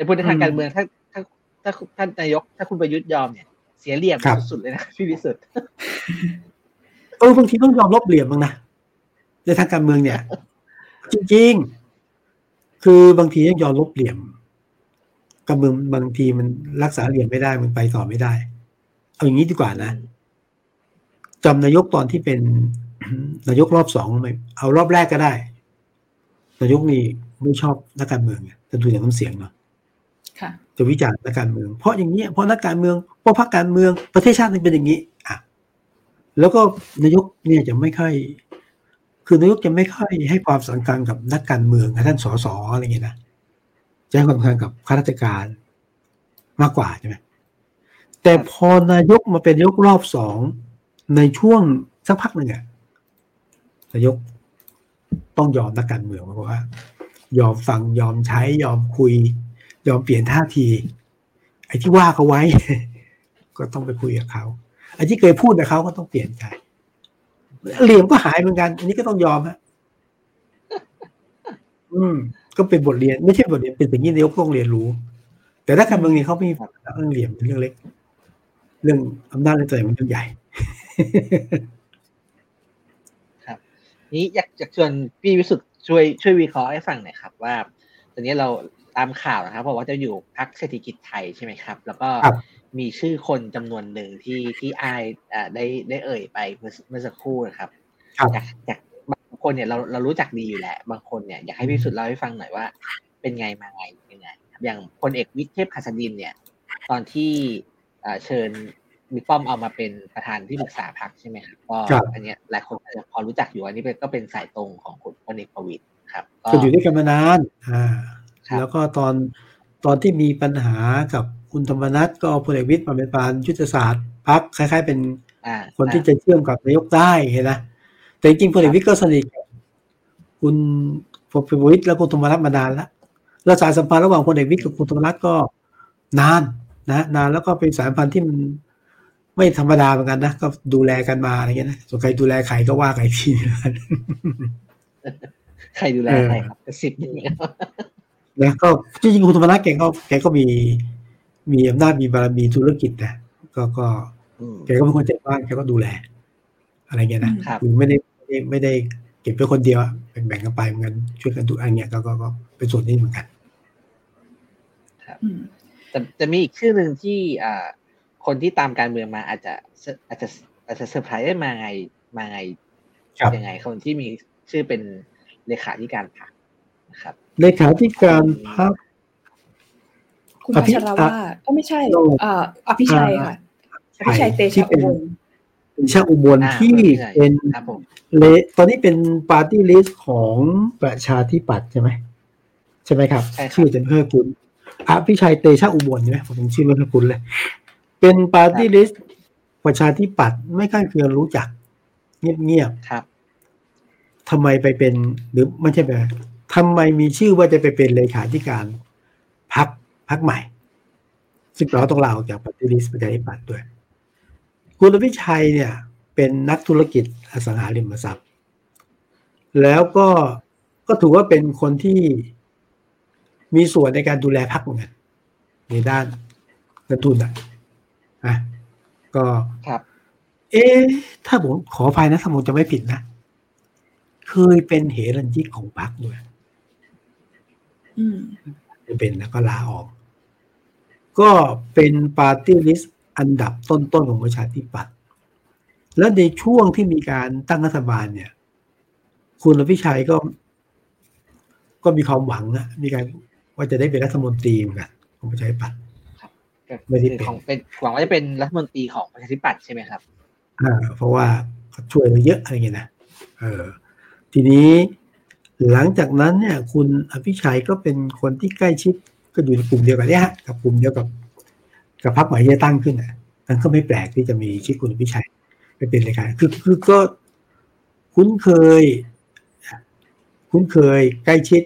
Speaker 2: ในพูดในทางการเมืองถ้าถ้าถ้าท่านนายก ถ้าคุณประยุทธ์ยอมเนี่ย เสียเหลี่ยม
Speaker 3: ครับ
Speaker 2: สุดๆเลยนะพี่วิสุทธ์
Speaker 3: เออบางทีต้องยอมลบเหลี่ยมบ้างนะในทางการเมืองเนี่ย จริงๆ คือบางทีต้องยอมลบเหลี่ยมการเมืองบางทีมันรักษาเหลี่ยมไม่ได้มันไปต่อไม่ได้ เอาอย่างนี้ดีกว่านะจำนายกตอนที่เป็นนายกรอบสองไหมเอารอบแรกก็ได้ นายกนี่ไม่ชอบนักการเมืองไงจะดูอย่างน้ำเสียงเนาะ
Speaker 1: ค่ะ
Speaker 3: จะวิจารณ์นักการเมือง เพราะอย่างนี้เพราะนักการเมืองเพราะพรรคการเมืองประเทศชาติมันเป็นอย่างนี้อะแล้วก็นายกเนี่ยจะไม่ค่อย คือนายกจะไม่ค่อยให้ความสำคัญกับนักการเมืองท่านสสอะไรเงี้ยนะจะให้ความสำคัญกับข้าราชการมากกว่าใช่ไหมแต่พอนายกมาเป็นนายกรอบสองในช่วงสักพักหนึ่งอะนายกต้องยอมนักการเมืองเพราะว่า ยอมฟังยอมใช้ยอมคุย ยอมเปลี่ยนท่าที ไอ้ที่ว่าเขาไว้ ก็ต้องไปคุยกับเขาไอ้ที่เคยพูดกับเขาก็ต้องเปลี่ยนใจเหลี่ยมก็หายเหมือนกัน อันนี้ก็ต้องยอมฮะอืม ก็เป็นบทเรียน ไม่ใช่บทเรียนเป็นสิ่งที่นายกต้องเรียนรู้ แต่ถ้าการเมืองนี้เขาไม่มีปัญหาเรื่องเหลี่ยมเป็นเรื่องเล็ก เรื่องอำนาจในตัวเองมันเรื่องใหญ่
Speaker 2: นี้อยากอยากชวนพี่วิสุทธ์ช่วยช่วยวิเคราะห์ให้ฟังหน่อยครับ ว่า ตอนนี้เราามข่าวนะครับเพราะว่าจะอยู่พักเศรษฐกิจไทยใช่ไหมครับ แล้วก็
Speaker 3: ครับ
Speaker 2: มีชื่อคนจำนวนหนึ่งที่ที่อายอ่าได้ได้เอ่ยไปเมื่อเมื่อสักครู่นะครับ
Speaker 3: ครับ
Speaker 2: อยากอยากบางคนเนี่ยเราเรารู้จักดีอยู่แหละ บางคนเนี่ยอยากให้พี่วิสุทธ์เล่าให้ฟังหน่อยว่า เป็นไงมาไงยังไงครับอย่างพลเอกวิทย์เทพหัสดินเนี่ย ตอนที่อ่าเชิญบิ๊กป้อมเอามาเป็นประธานที่ปรึกษาพรรคใช่ไหมครับก็
Speaker 3: ครับ
Speaker 2: อันเนี้ยหลายคนอาจจะพอรู้จักอยู่อันนี้เป็นก็เป็นสายตรงของคุณพลเอกประวิตยครับ
Speaker 3: ก็อยู่ด้วยกันมานาน อ่า
Speaker 2: ครับ
Speaker 3: แล้วก็ตอนตอนที่มีปัญหากับคุณธรรมนัฐก็เอาพลเอกวิทย์มาเป็นประธานยุทธศาสตร์พักคล้าย ๆ เป็น
Speaker 2: อ่า
Speaker 3: คนที่จะเชื่อมกับนายกได้เห็นนะแต่จริงๆพลเอกวิทย์ก็สนิทกับคุณพลเอกวิทย์และคุณธรรมนัฐมานานแล้วแล้วสายสัมพันธ์ระหว่างพลเอกวิทย์กับคุณธรรมนัฐก็นานนะนานแล้วก็เป็นสายสัมพันธ์ที่มันไม่ธรรมดาเหมือนกันนะก็ดูแลกันมาอะไรเงี้ยนะส่วนใครดูแลใครก็ว่าใครที
Speaker 2: ใครดูแลใครครับกระสิบอย่างเงี้ย
Speaker 3: นะก็จริงๆคุณธรรมนัฐแกก็แกก็มีมีอำนาจมีบารมีธุรกิจนะก็ก็
Speaker 2: อืม
Speaker 3: แกก็เป็นคนใจกว้างแกก็ดูแล อะไรเงี้ยนะครับคือไม่ได้ไม่ได้ไม่ได้เก็บไว้คนเดียวอะแบ่งๆกันไปเหมือนกันช่วยกันดูอันเนี้ยก็ก็ก็เป็นส่วนนี้เหมือนกัน
Speaker 1: อืม
Speaker 2: แต่จะมีอีกชื่อหนึ่งที่อ่าคนที่ตามการเมืองมาอาจจะอาจจะอาจจะเซอร์ไพรส์ได้มาไงมาไง
Speaker 3: ครับ
Speaker 2: ยังไงคนที่มีชื่อเป็นเลขาธิการพรรคนะครับ
Speaker 3: เลขาธิการพัก
Speaker 1: คุณ
Speaker 3: อ
Speaker 1: พั
Speaker 3: ภิ
Speaker 1: ชรวาทก็ไม่ใช่
Speaker 3: โน่
Speaker 1: อ่าอภิชัยค่ะอภิชัยเตชะอุบล
Speaker 3: เป็นชาอุบล
Speaker 2: อ่า
Speaker 3: ที่
Speaker 2: ใช่
Speaker 3: เป็น
Speaker 2: ครับผม
Speaker 3: เลตอนนี้เป็นปาร์ตี้ลิสต์ของประชาธิปัตย์ใช่ไหมใช่ไหมครับ
Speaker 2: ใช่ครับ
Speaker 3: ชื่อจะไม่ค่อยคุ้นอภิชัยเตชะอุบลใช่ไหมผมถึงชื่อไม่ค่อยคุ้นเลย เป็นปาร์ตี้ลิสต์ประชาธิปัตย์ไม่ค่อยเพื่อนรู้จัก เงียบ
Speaker 2: ครับ
Speaker 3: ๆทำไมไปเป็นหรือไม่ใช่แบบ ทำไมมีชื่อว่าจะไปเป็นเลขาธิการพักพักใหม่ ซึ่งเราต้องลาออกจากปาร์ตี้ลิสต์ประชาธิปัตย์ด้วย คุณอภิชัยเนี่ย เป็นนักธุรกิจอสังหาริมทรัพย์ แล้วก็ก็ถือว่าเป็นคนที่มีส่วนในการดูแลพักเหมือนกันในด้านเงินทุนอะอะก็
Speaker 2: ครับ
Speaker 3: เอ๊ะถ้าผมขออภัยนะถ้าผมจะไม่ผิดนะ เคยเป็นเหรัญยิกของพรรคด้วย
Speaker 1: อืม
Speaker 3: จะ เป็นแล้วก็ลาออก ก็เป็นปาร์ตี้ลิสต์อันดับต้นๆของประชาธิปัตย์และในช่วงที่มีการตั้งรัฐบาลเนี่ย คุณอภิชัยก็ ก็มีความหวังนะมีการว่าจะได้เป็นรัฐมนตรีเหมือนกันของประชาธิปัตย์
Speaker 2: ก็
Speaker 3: ไม่ได้
Speaker 2: คือ
Speaker 3: เป็น
Speaker 2: ของเป็นหวังว่าจะเป็นรัฐมนตรีของประชาธิปัตย์ใช่ไหมครับ
Speaker 3: อ่า เพราะว่าเขาช่วยเราเยอะอะไรเงี้ยนะเออ ทีนี้ หลังจากนั้นเนี่ย คุณอภิชัยก็เป็นคนที่ใกล้ชิดก็อยู่ในกลุ่มเดียวกันเนี่ยฮะกับกลุ่มเดียวกับ กับพรรคใหม่ที่จะตั้งขึ้นอะมันก็ไม่แปลกที่จะมีชื่อคุณอภิชัยไปเป็นเลขาคือคือก็คุ้นเคย คุ้นเคยใกล้ชิด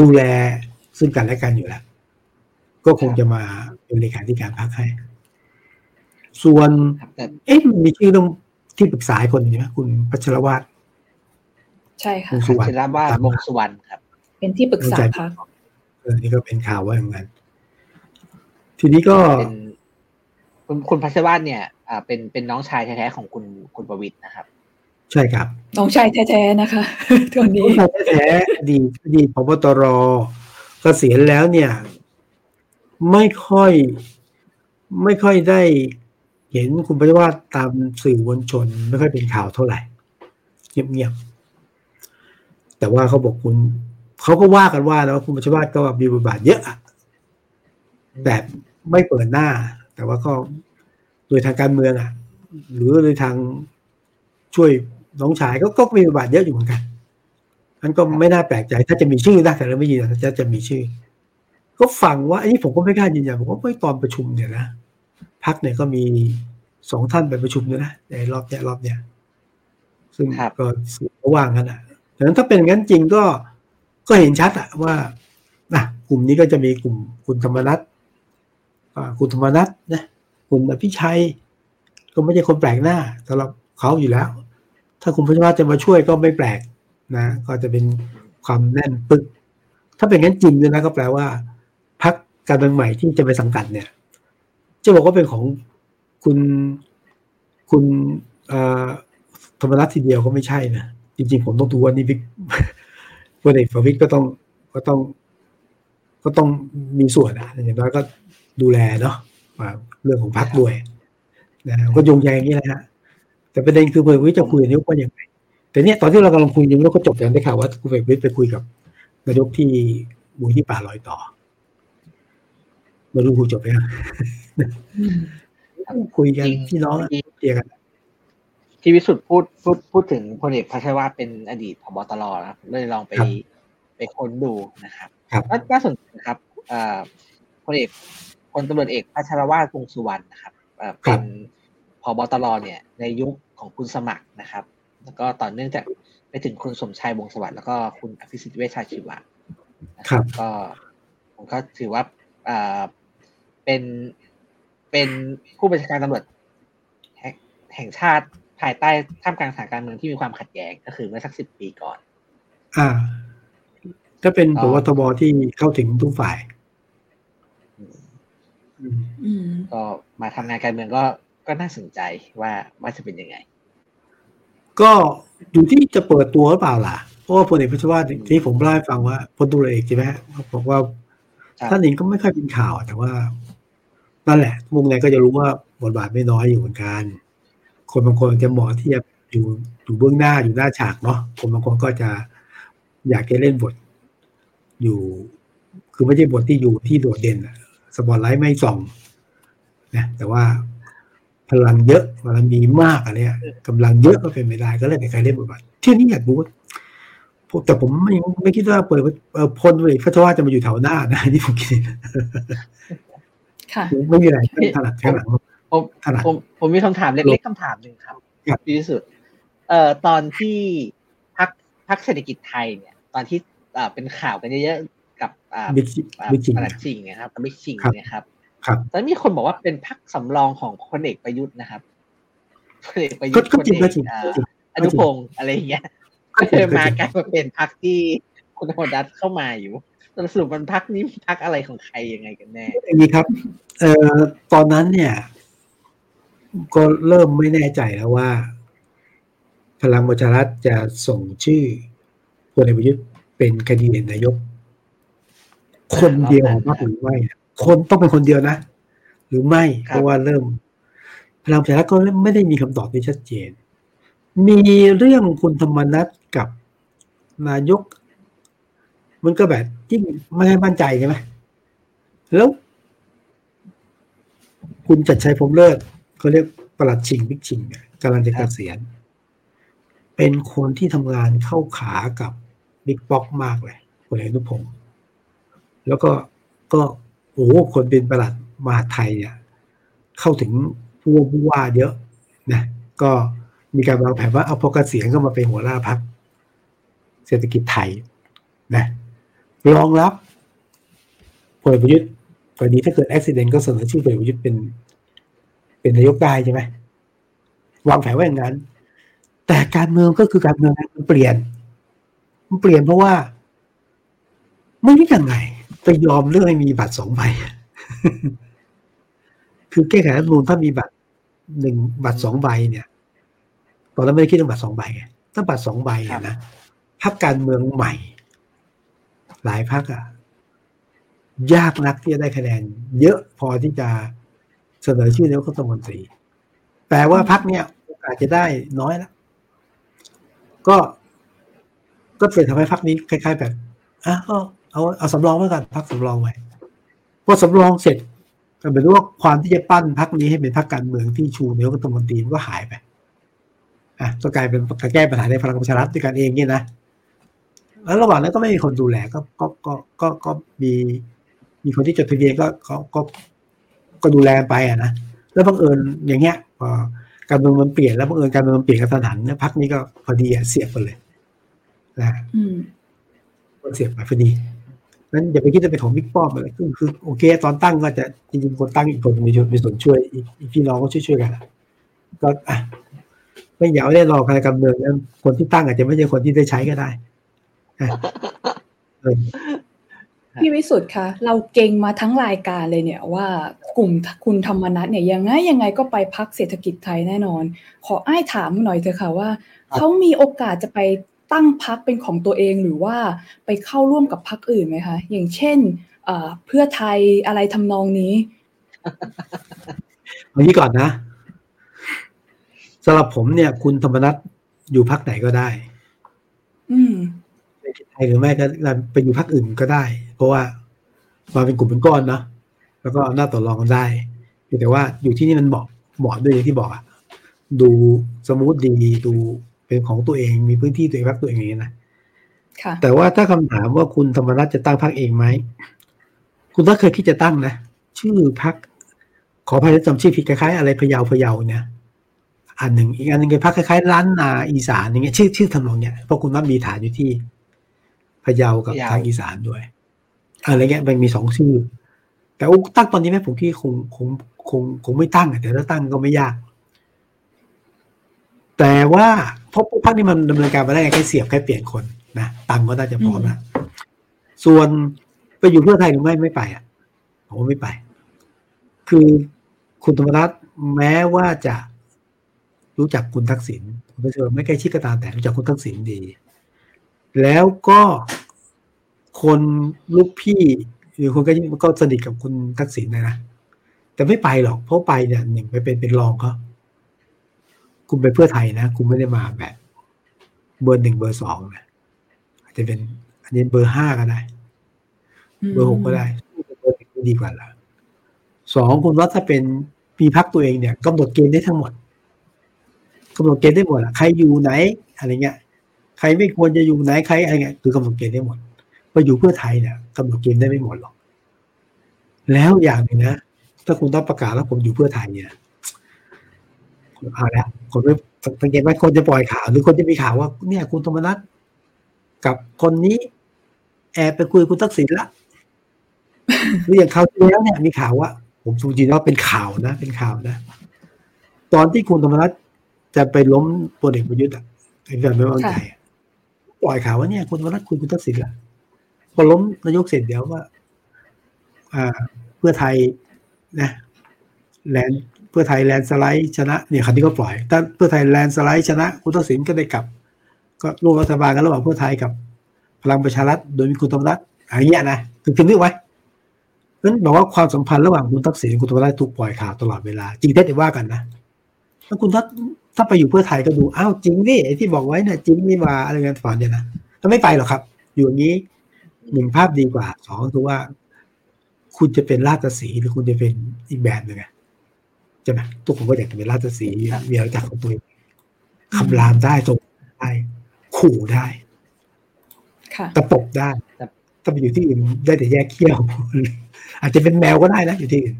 Speaker 3: ดูแลซึ่งกันและกันอยู่แล้ว ก็คงจะมาเป็นเลขาธิการพรรคให้ส่วน
Speaker 2: ครับแต่
Speaker 3: เอ๊ะมันมีชื่อต้องที่ปรึกษาอีกคนหนึ่งใช่ไหมคุณพัชรวาท
Speaker 1: ใช่ค่ะ
Speaker 3: วงสุวรรณ
Speaker 2: เชลวาดวงสุวรรณครับ
Speaker 1: เป็นที่ปรึกษาพัก
Speaker 3: เออนี่ก็เป็นข่าวว่าอย่างนั้น ทีนี้ก็
Speaker 2: เป็นคุณคุณพัชวาดเนี่ยอ่าเป็นเป็นน้องชายแท้ๆของคุณคุณประวิตรนะครับ
Speaker 3: ใช่ครับ
Speaker 1: น้องชายแท้ๆนะคะตัวนี้
Speaker 3: ผู้ชายแท้ๆอดีตอดีตพบตรเกษียณแล้วเนี่ย ไม่ค่อย ไม่ค่อยได้เห็นคุณพัชรวาทตามสื่อมวลชน ไม่ค่อยเป็นข่าวเท่าไหร่เงียบๆ แต่ว่าเขาบอกคุณเขาก็ว่ากันว่าแล้วาคุณพัชรวาทก็มีบทบาทเยอะอะแบบไม่เปิดหน้า แต่ว่าก็โดยทางการเมืองอะ หรือโดยทางช่วยน้องชายก็ก็มีบทบาทเยอะอยู่เหมือนกันอันก็ไม่น่าแปลกใจ ถ้าจะมีชื่อนะแต่เราไม่ยืนยันจะจะมีชื่อ ก็ฟังว่าอันนี้ผมก็ไม่กล้ายืนยันผมว่าไม่ตอนประชุมเนี่ยนะพักเนี่ยก็มีสองท่านไปประชุมด้วยนะในรอบเนี้ยรอบเนี้ยซึ่ง
Speaker 2: ครับ
Speaker 3: ก็สื่อก็ว่างกันอะ ดังนั้นถ้าเป็นอย่างนั้นจริงก็ก็เห็นชัดอะว่านะกลุ่มนี้ก็จะมีกลุ่มคุณธรรมนัฐคุณธรรมนัฐนะคุณอภิชัย ก็ไม่ใช่คนแปลกหน้าสำหรับเขาอยู่แล้ว ถ้าคุณพัชวาทจะมาช่วยก็ไม่แปลกนะ ก็จะเป็นความแน่นปึก ถ้าเป็นงั้นจริงเนี่ยนะก็แปลว่าพักการเมืองใหม่ที่จะไปสังกัดเนี่ย จะบอกว่าเป็นของคุณคุณธรรมนัฐทีเดียวก็ไม่ใช่นะ ริง ๆ ผมต้องดูว่านี่วิกพลเอกประวิตรก็ต้องก็ต้อง ก็ต้องมีส่วนอะอย่างน้อยก็ดูแลเนาะเรื่องของพักด้วยนะก็ยงใยอย่างนี้แหละฮะแต่ประเด็นคือพลเอกประวิตรจะคุยนายกว่าอย่างไรแต่เนี่ยตอนที่เรากำลังคุยนายกก็จบแล้วได้ข่าวว่าคุณเอกประวิตรไปคุยกับนายกที่มูลที่ป่าลอยต่อไมารู้คุยจบไหมครับคุยกันพี่น้องเคลียกัน
Speaker 2: ที่วิสุทธ์พูดพูดพูดถึงพลเอกพัชรวาทเป็นอดีตพบตรนะครับเลยลองไป
Speaker 3: ครับ
Speaker 2: ไปค้นดูนะครับ
Speaker 3: ครับ
Speaker 2: น่าน่าสนใจนะครับอ่าพลเอกพลตำรวจเอกพัชรวาทวงสุวรรณนะครับเป็นพบตรเนี่ย ในยุคของคุณสมัครนะครับ แล้วก็ต่อเนื่องจากไปถึงคุณสมชายวงสวัสดิ์แล้วก็คุณอภิสิทธิ์เวชชาชีวะ
Speaker 3: ครับ
Speaker 2: ก็ผมก็ถือว่าอ่าเป็นเป็นผู้บัญชาการตำรวจแห่งชาติ ภายใต้ท่ามกลางสถานการณ์เมืองที่มีความขัดแย้งก็คือเมื่อสักสิบปีก่อน
Speaker 3: อ่า ก็เป็นปวทบที่เข้าถึงทุกฝ่าย
Speaker 2: ก็มาทำงานการเมืองก็ก็น่าสนใจว่าว่าจะเป็นยังไง
Speaker 3: ก็อยู่ที่จะเปิดตัวหรือเปล่าล่ะ เพราะว่าพลเอกพิชวาที่ผมเล่าให้ฟังว่าพลตุรเอกใช่ไหมบอกว่าท่านเองก็ไม่ค่อยเป็นข่าวแต่ว่า นั่นแหละมุมไหนก็จะรู้ว่าบทบาทไม่น้อยอยู่เหมือนกัน คนบางคนจะเหมาะที่จะอยู่อยู่เบื้องหน้าอยู่หน้าฉากเนาะคนบางคนก็จะอยากจะเล่นบท อยู่ คือไม่ใช่บทที่อยู่ที่โดดเด่นสปอตไลท์ไม่ส่องนะแต่ว่าพลังเยอะพลังมีมากอะไรเนี่ยกำลังเยอะก็เป็นไม่ได้ก็เลยแต่ใครเล่นบทบาทที่นี้อยากรู้แต่ผมไม่ไม่คิดว่าเปิดพลเลยพระเจ้าจะมาอยู่แถวหน้านะที่ผมคิด
Speaker 1: ค่ะ
Speaker 3: ไม่มีอะไรถนัดแค่หลัง
Speaker 2: ผมผมผมมีคำถามเล็กๆคำถามหนึ่งครับที่สุด เอ่อตอนที่พักพักเศรษฐกิจไทยเนี่ย ตอนที่อ่าเป็นข่าวกันเยอะๆกับอ่าบิ๊กจิงนะครับกับบิ๊กจิงเนี่ยครับ
Speaker 3: ครับ
Speaker 2: ตอนมีคนบอกว่าเป็นพักสำรองของพลเอกประยุทธ์นะครับพลเอกประยุทธ์
Speaker 3: พลเอก
Speaker 2: อนุพงศ์อะไรอย่างเงี้ยก็เลยมากลายมาเป็นพักที่คุณธรรมดัตเข้ามาอยู่สรุปมันพักนี้พักอะไรของใครยังไงกันแน่
Speaker 3: อย่างนี้ครับ เอ่อตอนนั้นเนี่ย ก็เริ่มไม่แน่ใจแล้วว่า พลังประชารัฐจะส่งชื่อพลเอกประยุทธ์เป็นคดีเดนายก คนเดียวมากหรือไม่คนต้องเป็นคนเดียวนะ หรือไม่เพราะว่าเริ่ม พลังประชารัฐก็ไม่ได้มีคำตอบที่ชัดเจน มีเรื่องคุณธรรมนัฐกับนายก มันก็แบบยิ่งไม่ให้มั่นใจใช่ไหมแล้ว คุณฉัตรชัยพรหมเลิศ เขาเรียกปลัดฉิ่งบิ๊กฉิ่งกำลังจะเกษียณเป็นคนที่ทำงานเข้าขากับบิ๊กป๊อกมากเลยพลเอกอนุพงษ์แล้วก็ก็โอ้คนเป็นประหลัดมหาไทยเนี่ยเข้าถึงผู้ผู้ว่าเยอะนะก็มีการวางแผนว่าเอาพอเกษียณก็มาเป็นหัวหน้าพักเศรษฐกิจไทยนะรองรับพลเอกประยุทธ์กรณีถ้าเกิดอุบิเหตุก็เสนอชื่อพลเอกประยุทธ์เป็น เป็นนายกได้ใช่ไหมวางแผนไว้อย่างนั้น แต่การเมืองก็คือการเมืองมันเปลี่ยน มันเปลี่ยนเพราะว่า ไม่รู้ยังไงไปยอมเรื่องให้มีบัตรสองใบคือแก้ไขรัฐมนูลถ้ามีบัตรหนึ่งบัตรสองใบเนี่ย ตอนนั้นไม่ได้คิดเรื่องบัตรสองใบไงถ้าบัตรสองใบนะพรรคการเมืองใหม่ หลายพักอะยากนักที่จะได้คะแนน เยอะพอที่จะ เสนอชื่อนายกรัฐมนตรี แปลว่าพักเนี้ยโอกาสจะได้น้อยแล้วก็ก็เลยทำให้พักนี้คล้าย ๆ แบบอะเอาเอาเอาสำรองไว้ก่อนพักสำรองไว้พอสำรองเสร็จก็เป็นว่าความที่จะปั้นพักนี้ให้เป็นพักการเมืองที่ชูนายกรัฐมนตรีก็หายไปอะก็กลายเป็นการแก้ปัญหาในพลังประชารัฐด้วยกันเองเนี่ยนะแล้วระหว่างนั้นก็ไม่มีคนดูแลก็ก็ก็ก็ก็มีมีคนที่จดทะเบียนก็ก็ก็ ก็ดูแลไปอะนะแล้วบังเอิญอย่างเงี้ยพอการเมืองมันเปลี่ยนแล้วบังเอิญการเมืองมันเปลี่ยนกระทันหันเนี่ยพักนี้ก็พอดีอะเสียบไปเลยนะเสียบไปพอดีนั้นอย่าไปคิดจะเป็นของบิ๊กป้อมอะไรคือคือโอเค ตอนตั้งก็จะจริงๆคนตั้งอีกคนมีมีส่วนช่วยอีกพี่น้องก็ช่วยๆกันก็อะไม่อยากได้รอการการเมืองนั้นคนที่ตั้งอาจจะไม่ใช่คนที่ได้ใช้ก็ได้
Speaker 1: พี่วิสุทธ์คะเราเก่งมาทั้งรายการเลยเนี่ยว่ากลุ่มคุณธรรมนัทเนี่ยยังไงยังไงก็ไปพักเศรษฐกิจไทยแน่นอน ขออ้ายถามหน่อยเถอะค่ะว่าเขามีโอกาสจะไปตั้งพักเป็นของตัวเองหรือว่าไปเข้าร่วมกับพักอื่นไหมคะอย่างเช่นเพื่อไทยอะไรทำนองนี้
Speaker 3: เอางี้ก่อนนะสำหรับผมเนี่ย คุณธรรมนัทอยู่พักไหนก็ได้
Speaker 1: อืม
Speaker 3: ไทยหรือไม่ก็ไปอยู่พรรคอื่นก็ได้เพ ราะว่ามาเป็นกลุ่มเป็นก้อนเนาะแล้วก็หน้าต่อรองกันได้แต่ว่าอยู่ที่นี่มันเหมาะเหมาะด้วยอย่างที่บอกอะดู smooth ดีดูเป็นของตัวเองมีพื้นที่ตัวเองพรรคตัวเองอย่างนี้นะแต่ว่าถ้าคำถามว่าคุณธรรมนัสจะตั้งพรรคเองไหมคุณถ้าเคยคิดจะตั้งนะเชื่อพรรคขออภัยจำชื่อผิดคล้ายๆอะไรพะเยาพะเยาเนี่ยอันหนึ่งอีกอันหนึ่งเป็นพรรคคล้ายๆล้านนาอีสานอย่างเงี้ยชื่อชื่อทำนองเนี่ยเพราะคุณว่ามีฐานอยู่ที่พะเยากับทางอีสานด้วย อะไรเงี้ยมันมีสองชื่อ แต่อุตั้งตอนนี้แม่ผมคิดคงคงคงคงไม่ตั้งแต่ถ้าตั้งก็ไม่ยาก แต่ว่าเพราะพักนี้มันดำเนินการมาได้แค่เสียบแค่เปลี่ยนคนนะตังก็น่าจะพร้อมนะส่วนไปอยู่เพื่อไทยหรือไม่ไม่ไปอะผมไม่ไป คือคุณธรรมนัฐแม้ว่าจะรู้จักคุณทักษิณคุณทักษิณไม่ใกล้ชิดก็ตามแต่รู้จักคุณทักษิณดี แล้วก็ คนลูกพี่ หรือคนกล้ชิดก็สนิทกับคุณทักษิณนะนะแต่ไม่ไปหรอกเพราะไปเนี่ยหนึ่งไปเป็นเป็นรองเขาคุณไปเพื่อไทยนะคุณไม่ได้มาแบบ เบอร์หนึ่งเบอร์สองนะอาจจะเป็น อันนี้เบอร์ห้าก็ได้ เบอร์หกก็ได้เบอร์หนึ่งดีกว่าละสองคุณว่าถ้าเป็นมีพักตัวเองเนี่ยกำหนดเกณฑ์ได้ทั้งหมดกำหนดเกณฑ์ได้หมดอะใครอยู่ไหนอะไรเงี้ย ใครไม่ควรจะอยู่ไหนใครอะไรเงี้ยคือกำหนดเกณฑ์ได้หมด พออยู่เพื่อไทยเนี่ยกำหนดเกณฑ์ได้ไม่หมดหรอก แล้วอย่างหนึ่งนะ ถ้าคุณต้องประกาศแล้วผมอยู่เพื่อไทยเนี่ยเอาละคนไม่สังเกตไหมคนจะปล่อยข่าว หรือคนจะมีข่าวว่า เนี่ยคุณธรรมนัฐกับคนนี้ แอบไปคุยคุณทักษิณละหรืออย่างคราวที่แล้วเนี่ยมีข่าวว่า ผมจริงๆว่าเป็นข่าวนะ เป็นข่าวนะ ตอนที่คุณธรรมนัฐจะไปล้มพลเอกประยุทธ์อะไอ้แบบไม่วางใจปล่อยข่าวว่าเนี่ยคุณธรรมนัฐคุยคุณทักษิณละ พอล้มนายกเสร็จเดี๋ยวว่าเพื่อไทยนะแลนเพื่อไทยแลนสไลด์ชนะเนี่ยคันนี้ก็ปล่อยถ้าเพื่อไทยแลนสไลด์ชนะคุณทักษิณก็ได้กลับ ก็ร่วมรัฐบาลกันระหว่างเพื่อไทยกับพลังประชารัฐโดยมีคุณธรรมนัฐอย่างเงี้ยนะคือคือนึกไว้นั้นบอกว่าความสัมพันธ์ระหว่างคุณทักษิณคุณธรรมนัฐถูกปล่อยข่าวตลอดเวลา จริงเท็จว่ากันนะถ้าคุณทักถ้าไปอยู่เพื่อไทยก็ดูอ้าวจริงนี่ที่บอกไว้เนี่ยจริงนี่มาอะไรเงี้ยฝันเนี่ยนะถ้าไม่ไปหรอกครับ อยู่อย่างนี้ หนึ่งภาพดีกว่าสองคือว่า คุณจะเป็นราชสีหรือคุณจะเป็นอีกแบบหนึ่งไงใช่ไหมทุกคนก็อยากจะเป็นราชสีมีอาณาจักรของตัวเองคำรามได้ตรงได้ขู่ได้ตะปบได้ถ้าไปอยู่ที่อื่นได้แต่แยกเขี้ยว อาจจะเป็นแมวก็ได้นะอยู่ที่อื่น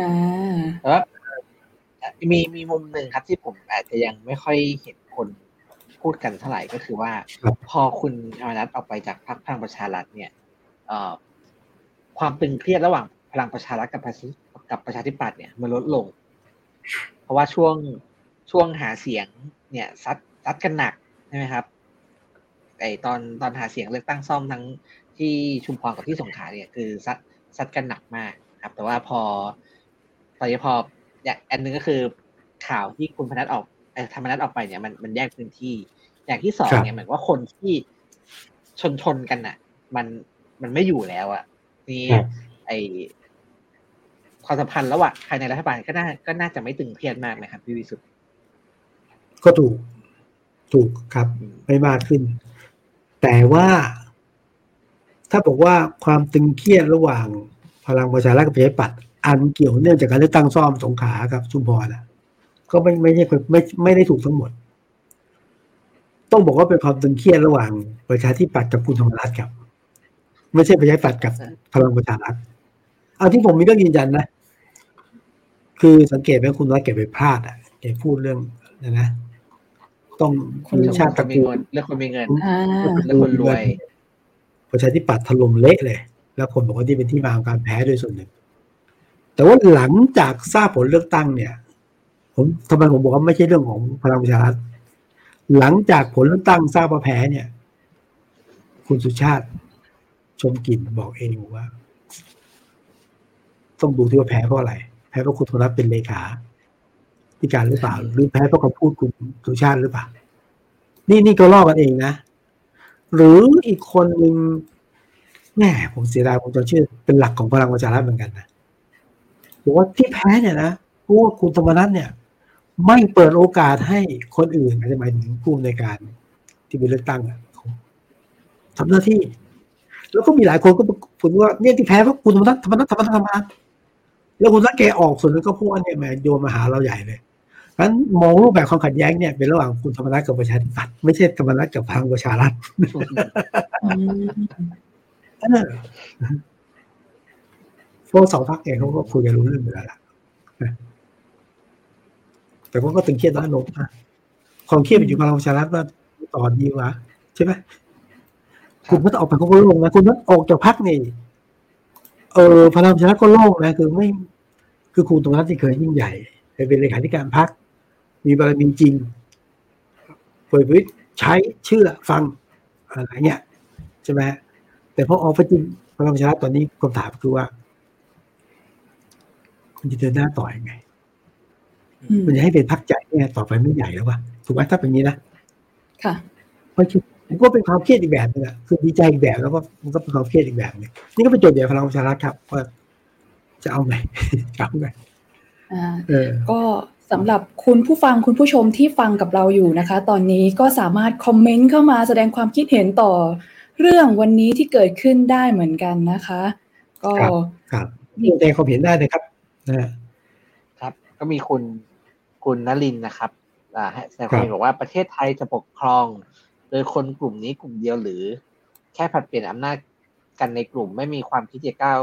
Speaker 1: อ่า
Speaker 2: แต่ว่ามีมีมุมหนึ่งครับที่ผมอาจจะยังไม่ค่อยเห็นคน พูดกันเท่าไหร่ก็คือว่า พอคุณธรรมนัฐออกไปจากพรรคพลังประชารัฐเนี่ยเอ่อความตึงเครียดระหว่างพลังประชารัฐกับกับประชาธิปัตย์เนี่ยมันลดลง เพราะว่าช่วงช่วงหาเสียงเนี่ยซัดซัดกันหนักใช่ไหมครับไอตอนตอนหาเสียงเลือกตั้งซ่อมทั้งที่ชุมพรกับที่สงขลาเนี่ยคือซัดซัดกันหนักมากครับ แต่ว่าพอตอนนี้พออย่างอันนึงก็คือข่าวที่คุณพนัทออก ธรรมนัทออกไปเนี่ยมันมันแยกพื้นที่ อย่างที่สองเนี่ยเหมือนว่าคนที่ชนชนกันอะ มันมันไม่อยู่แล้วอะนี่ไอความสัมพันธ์ระหว่างภายในรัฐบาลก็น่าก็น่าจะไม่ตึงเครียดมากนะครับพี่วิสุทธ์
Speaker 3: ก็ถูกถูกครับ ไม่มากขึ้น แต่ว่าถ้าบอกว่าความตึงเครียดระหว่างพลังประชารัฐกับประชาธิปัตย์อันเกี่ยวเนื่องจากการเลือกตั้งซ่อมสงขากับชุมพรนะ ก็ไม่ไม่ใช่ไม่ไม่ได้ถูกทั้งหมด ต้องบอกว่าเป็นความตึงเครียดระหว่างประชาธิปัตย์กับคุณธรรมรัฐครับ ไม่ใช่ประชาธิปัตย์กับพลังประชารัฐเอาที่ผมมีก็ยืนยันนะคือสังเกตไหมคุณว่าแกไปพลาดอะแกพูดเรื่องนะนะต้องคุณชาติตระกูล
Speaker 2: เรื่องคนมีเงิน
Speaker 3: เรื่องคนรวย ประชาธิปัตย์ถล่มเละเลย แล้วคนบอกว่าที่เป็นที่มาของการแพ้โดยส่วนหนึ่ง แต่ว่าหลังจากทราบผลเลือกตั้งเนี่ย ผมทำไมผมบอกว่าไม่ใช่เรื่องของพลังประชารัฐหลังจากผลเลือกตั้งทราบว่าแพ้เนี่ย คุณสุชาติชมกลิ่นบอกเองว่า ต้องดูที่ว่าแพ้เพราะอะไร แพ้เพราะคุณธรรมเป็นเลขาธิการหรือเปล่า หรือแพ้เพราะคำพูดคุณสุชาติหรือเปล่า นี่นี่ก็ลอกกันเองนะ หรืออีกคนหนึ่งแหมผมเสียดายผมจะชื่อ เป็นหลักของพลังประชารัฐเหมือนกันนะบอกว่าที่แพ้เนี่ยนะเพราะว่าคุณธรรมนัฐเนี่ย ไม่เปิดโอกาสให้คนอื่นอาจจะหมายถึงผู้ในการที่เป็นเลือกตั้งอะทำหน้าที่ แล้วก็มีหลายคนก็พูดว่าเนี่ยที่แพ้เพราะคุณธรรมนัฐธรรมนัฐธรรมนัฐธรรมนัฐแล้วคุณนัฐแกออกส่วนนึงก็พูดว่าเนี่ยแหมโยนมาหาเราใหญ่เลยนั้นมองรูปแบบความขัดแย้งเนี่ยเป็นระหว่างคุณธรรมนัฐกับประชาธิปัตย์ไม่ใช่ธรรมนัฐกับพลังประชารัฐเพราะสองพักเองเขาก็คุยกันรู้เรื่องอยู่แล้วล่ะ แต่ก็ตึงเครียดน้อยลงนะความเครียดมันอยู่พลังประชารัฐว่าต่อดีวะใช่ไหมคุณก็ต้องออกไปเขาก็โล่งนะคุณต้องออกจากพักนี่เออพลังประชารัฐก็โล่งนะคือไม่ คือคุณตรงนั้นที่เคยยิ่งใหญ่เคยเป็นเลขาธิการพักมีบารมีจริงเปิดวิใช้เชื่อฟังอะไรเงี้ยใช่ไหมแต่พอออกไปจริงพลังประชารัฐตอนนี้คำถามคือว่า คุณจะเดินหน้าต่ออยังไง มันจะให้เป็นพักใหญ่เนี่ยต่อไปไม่ใหญ่แล้ววะถูกไหมถ้าเป็นนี้นะ
Speaker 1: ค่ะ
Speaker 3: ไม่คิดมันก็เป็นความเครียดอีกแบบนึงอะคือดีใจอีกแบบแล้วก็มันก็เป็นความเครียดอีกแบบนึงนี่ก็เป็นโจทย์ใหญ่พลังประชารัฐครับว่าจะเอาไงจะเอาไง
Speaker 1: อ่าก็สำหรับคุณผู้ฟังคุณผู้ชมที่ฟังกับเราอยู่นะคะ ตอนนี้ก็สามารถคอมเมนต์เข้ามาแสดงความคิดเห็นต่อเรื่องวันนี้ที่เกิดขึ้นได้เหมือนกันนะคะ ก็
Speaker 3: ครับแสดงความเห็นได้นะครับ
Speaker 2: นะครับ ก็มีคุณ คุณนลินนะครับอ่าแสดงความเห็นบอกว่าประเทศไทยจะปกครอง โดยคนกลุ่มนี้กลุ่มเดียวหรือ แค่ผัดเปลี่ยนอำนาจกันในกลุ่มไม่มีความคิดจะก้าว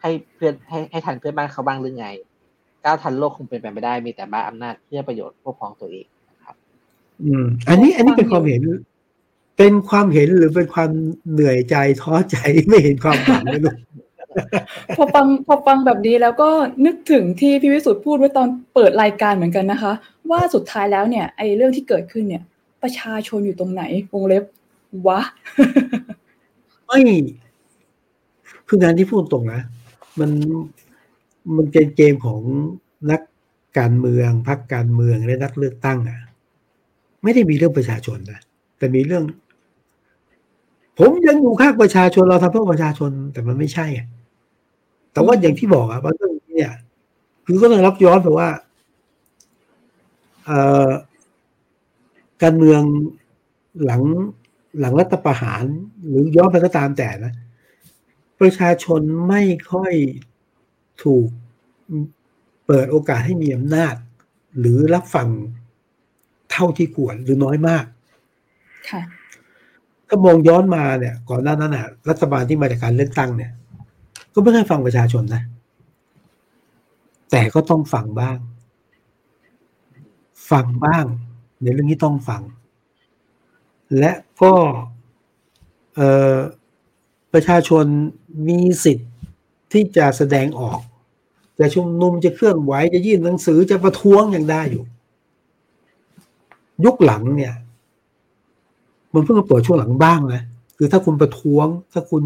Speaker 2: ให้เพื่อนให้ให้ทันเพื่อนบ้านเขาบ้างหรือไงก้าวทันโลกคงเป็นไปไม่ได้มีแต่บ้าอำนาจเพื่อประโยชน์พวกพ้องตัวเองครับ
Speaker 3: อืม อันนี้อันนี้เป็นความเห็น เป็นความเห็นหรือเป็นความเหนื่อยใจท้อใจไม่เห็นความหวังเลยลูก
Speaker 1: พอฟังพอฟังแบบนี้แล้วก็นึกถึงที่พี่วิสุทธ์พูดไว้ตอนเปิดรายการเหมือนกันนะคะ ว่าสุดท้ายแล้วเนี่ยไอ้เรื่องที่เกิดขึ้นเนี่ย ประชาชนอยู่ตรงไหนวงเล็บวะ
Speaker 3: ไม่คืองานที่พูดตรงนะมันมันเป็นเกมของนักการเมืองพรรคการเมืองและนักเลือกตั้งอะ ไม่ได้มีเรื่องประชาชนนะแต่มีเรื่อง ผมยังอยู่ข้างประชาชนเราทำเพื่อประชาชนแต่มันไม่ใช่อะ แต่ว่าอย่างที่บอกอะว่าเรื่องนี้เนี่ยคือก็ต้องรับย้อนไปว่าเอ่อการเมืองหลังหลังรัฐประหาร หรือย้อนไปก็ตามแต่นะ ประชาชนไม่ค่อยถูกเปิดโอกาสให้มีอำนาจ หรือรับฟังเท่าที่ควรหรือน้อยมาก
Speaker 1: ค่ะ
Speaker 3: ถ้ามองย้อนมาเนี่ย ก่อนหน้านั้นน่ะ รัฐบาลที่มาจากการเลือกตั้งเนี่ย ก็ไม่ได้ฟังประชาชนนะ แต่ก็ต้องฟังบ้าง ฟังบ้าง ในเรื่องนี้ต้องฟัง และก็ประชาชนมีสิทธิ์ที่จะแสดงออก จะชุมนุมจะเคลื่อนไหวจะยื่นหนังสือจะประท้วงยังได้อยู่ ยุคหลังเนี่ยมันเพิ่งเปิดช่วงหลังบ้างนะคือถ้าคุณประท้วง ถ้าคุณ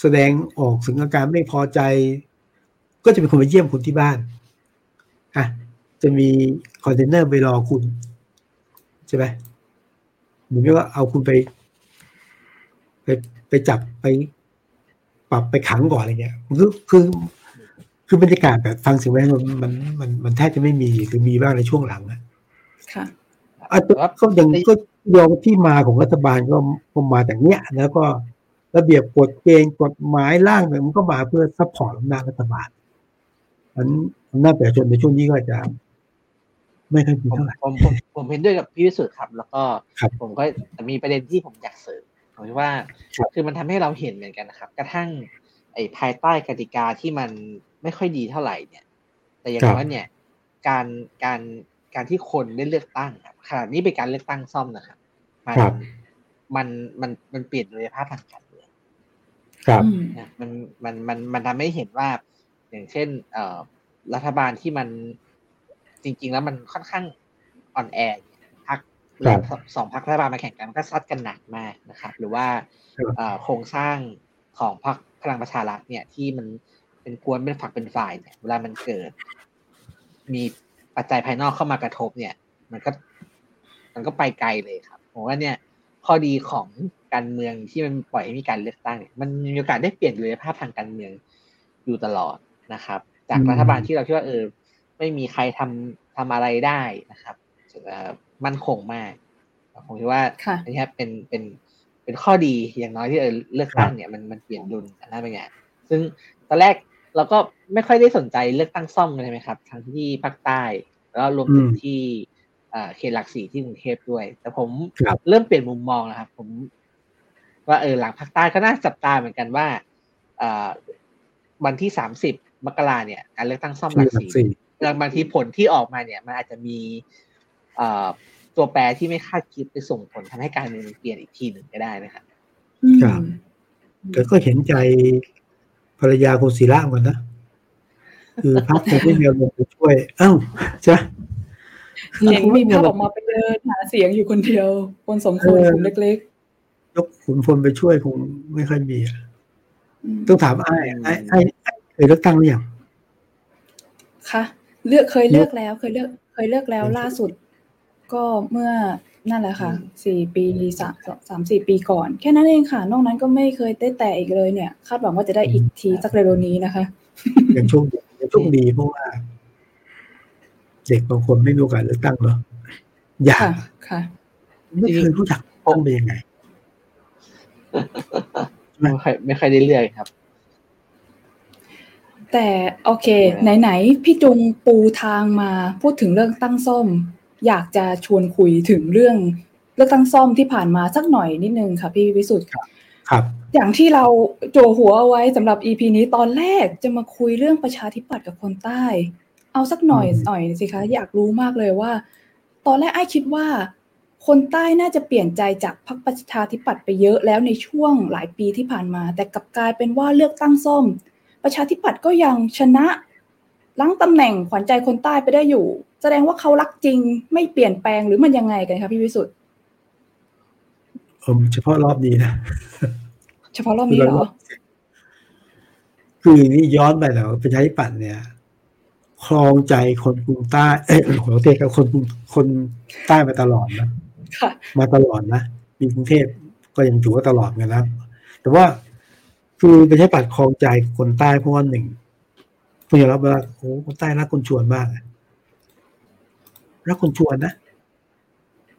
Speaker 3: แสดงออกถึงอาการไม่พอใจ ก็จะเป็นคนไปเยี่ยมคุณที่บ้านอะจะมีคอนเทนเนอร์ไปรอคุณ ใช่ไหมเหมือนกับว่าเอาคุณไป ไปไปจับไปปรับไปขังก่อนอะไรเงี้ยคือคือคือบรรยากาศแบบฟังเสียงแวดมันมันมันมันแทบจะไม่มีหรือมีบ้างในช่วงหลังนะ
Speaker 1: ค่ะ
Speaker 3: อาจจะก็ยังก็ยอมที่มาของรัฐบาลก็ก็มาจากเนี้ย แล้วก็ ระเบียบกฎเกณฑ์กฎหมายร่างเนี่ยมันก็มาเพื่อ support อำนาจรัฐบาลมันอำนาจประชาชนในช่วงนี้ก็จะไม่ค่อยดีเท่าไหร่
Speaker 2: ผมผมผมเห็นด้วยกับพี่วิสุทธ์ครับ แล้วก็ผมก็มีประเด็นที่ผมอยากเสริมผมว่า คือมันทำให้เราเห็นเหมือนกันนะครับ กระทั่ง ไอ้ภายใต้กติกาที่มันไม่ค่อยดีเท่าไหร่เนี่ย แต่อย่างน้อยเนี่ย การการการที่คนได้เลือกตั้งขนาดนี้เป็นการเลือกตั้งซ่อมนะครับมันมันมันมันเปลี่ยนเลยภาพทางการเมือง
Speaker 3: ครับ
Speaker 2: มันมันมันมันทำให้เห็นว่า อย่างเช่น เอ่อรัฐบาลที่มันจริง ๆ แล้วมันค่อนข้างอ่อนแอพักสองพักรัฐบาลมาแข่งกันมันก็ซัดกันหนักมากนะครับ หรือว่าโครงสร้างของพรรคพลังประชารัฐเนี่ยที่มันเป็นกวนเป็นฝักเป็นฝ่ายเนี่ยเวลามันเกิด มีปัจจัยภายนอกเข้ามากระทบเนี่ย มันก็ มันก็ไปไกลเลยครับผมว่าเนี่ย ข้อดีของการเมืองที่มันปล่อยให้มีการเลือกตั้งเนี่ยมันมีโอกาสได้เปลี่ยนเลยภาพทางการเมืองอยู่ตลอดนะครับ จากรัฐบาลที่เราคิดว่าเออไม่มีใครทำทำอะไรได้นะครับมั่นคงมากผมคิดว่าอันนี้เป็นเป็นเป็นข้อดีอย่างน้อยที่เออเลือกตั้งเนี่ยมันมันเปลี่ยนดุลอันนั้นเป็นไงซึ่งตอนแรกเราก็ไม่ค่อยได้สนใจเลือกตั้งซ่อมใช่ไหมครับทั้งที่ภาคใต้ แล้วรวมถึงที่ เขตหลักสี่ที่กรุงเทพด้วย แต่ผมเริ่มเปลี่ยนมุมมองแล้วครับ ผม ว่าเออหลังภาคใต้ก็น่าจับตาเหมือนกันว่าวันที่สามสิบมกราเนี่ย การเลือกตั้งซ่อมหลักสี่บางทีผลที่ออกมาเนี่ย มันอาจจะมีตัวแปรที่ไม่คาดคิดไปส่งผลทำให้การเมืองเปลี่ยนอีกทีหนึ่งก็ได้นะครับ
Speaker 3: ครับแต่ก็เห็นใจภรรยาคุณศิระเหมือนนะ คือพักจะไม่มีลงไปช่วย เอ้าจ้ะ
Speaker 1: เห็นมีภาพออกมาไปเดินหาเสียงอยู่คนเดียว คนสมควรคนเล็ก
Speaker 3: ๆ ยกขุนพลไปช่วยคงไม่ค่อยมีต้องถามไอ้ไอ้ไอ้เคยเลือกตั้งหรือยัง
Speaker 1: คะเลือกเคยเลือกแล้ว เคยเลือก เคยเลือกแล้วล่าสุด ก็เมื่อนั่นแหละค่ะสี่ปีสามสามสี่ปีก่อน แค่นั้นเองค่ะ นอกนั้นก็ไม่เคยได้แต่อีกเลยเนี่ย คาดหวังว่าจะได้อีกทีสักเร็วนี้นะคะ
Speaker 3: อย่างช่วงอย่างช่วงดีเพราะว่า เด็กบางคนไม่มีโอกาสเลือกตั้งเนาะอยาก
Speaker 1: ค่ะ
Speaker 3: ไม่เคยรู้จักต้องเป็นยังไง
Speaker 2: ไม่ค่อยไม่ค่อยได้เลือกครับ
Speaker 1: แต่โอเค ไหนๆพี่จุงปูทางมาพูดถึงเรื่องตั้งส้ม อยากจะชวนคุยถึงเรื่องเลือกตั้งซ่อมที่ผ่านมาสักหน่อยนิดนึงค่ะพี่วิสุทธ์
Speaker 3: ครับ
Speaker 1: อย่างที่เราโจหัวเอาไว้สำหรับ EP นี้ตอนแรกจะมาคุยเรื่องประชาธิปัตย์กับคนใต้ เอาสักหน่อยหน่อยสิคะ อยากรู้มากเลยว่า ตอนแรกไอ้คิดว่า คนใต้น่าจะเปลี่ยนใจจากพรรคประชาธิปัตย์ไปเยอะแล้วในช่วงหลายปีที่ผ่านมา แต่กลับกลายเป็นว่าเลือกตั้งซ่อม ประชาธิปัตย์ก็ยังชนะล้างตำแหน่งขวัญใจคนใต้ไปได้อยู่ แสดงว่าเขารักจริงไม่เปลี่ยนแปลงหรือมันยังไงกันคะพี่วิสุทธ์
Speaker 3: เออเฉพาะรอบนี้นะ
Speaker 1: เฉพาะรอบนี้เหรอ
Speaker 3: คือนี่ย้อนไปแล้วประชาธิปัตย์เนี่ย ครองใจคนกรุงใต้เอ้ยขอเทศกับคนคนใต้มาตลอดนะมาตลอดนะมีกรุงเทพก็ยังถือว่าตลอดกันนะแต่ว่าคือประชาธิปัตย์ครองใจคนใต้เพราะว่าหนึ่งคุณยอมรับว่าโอ้คนใต้รักคนชวนมากรักคนชวนนะ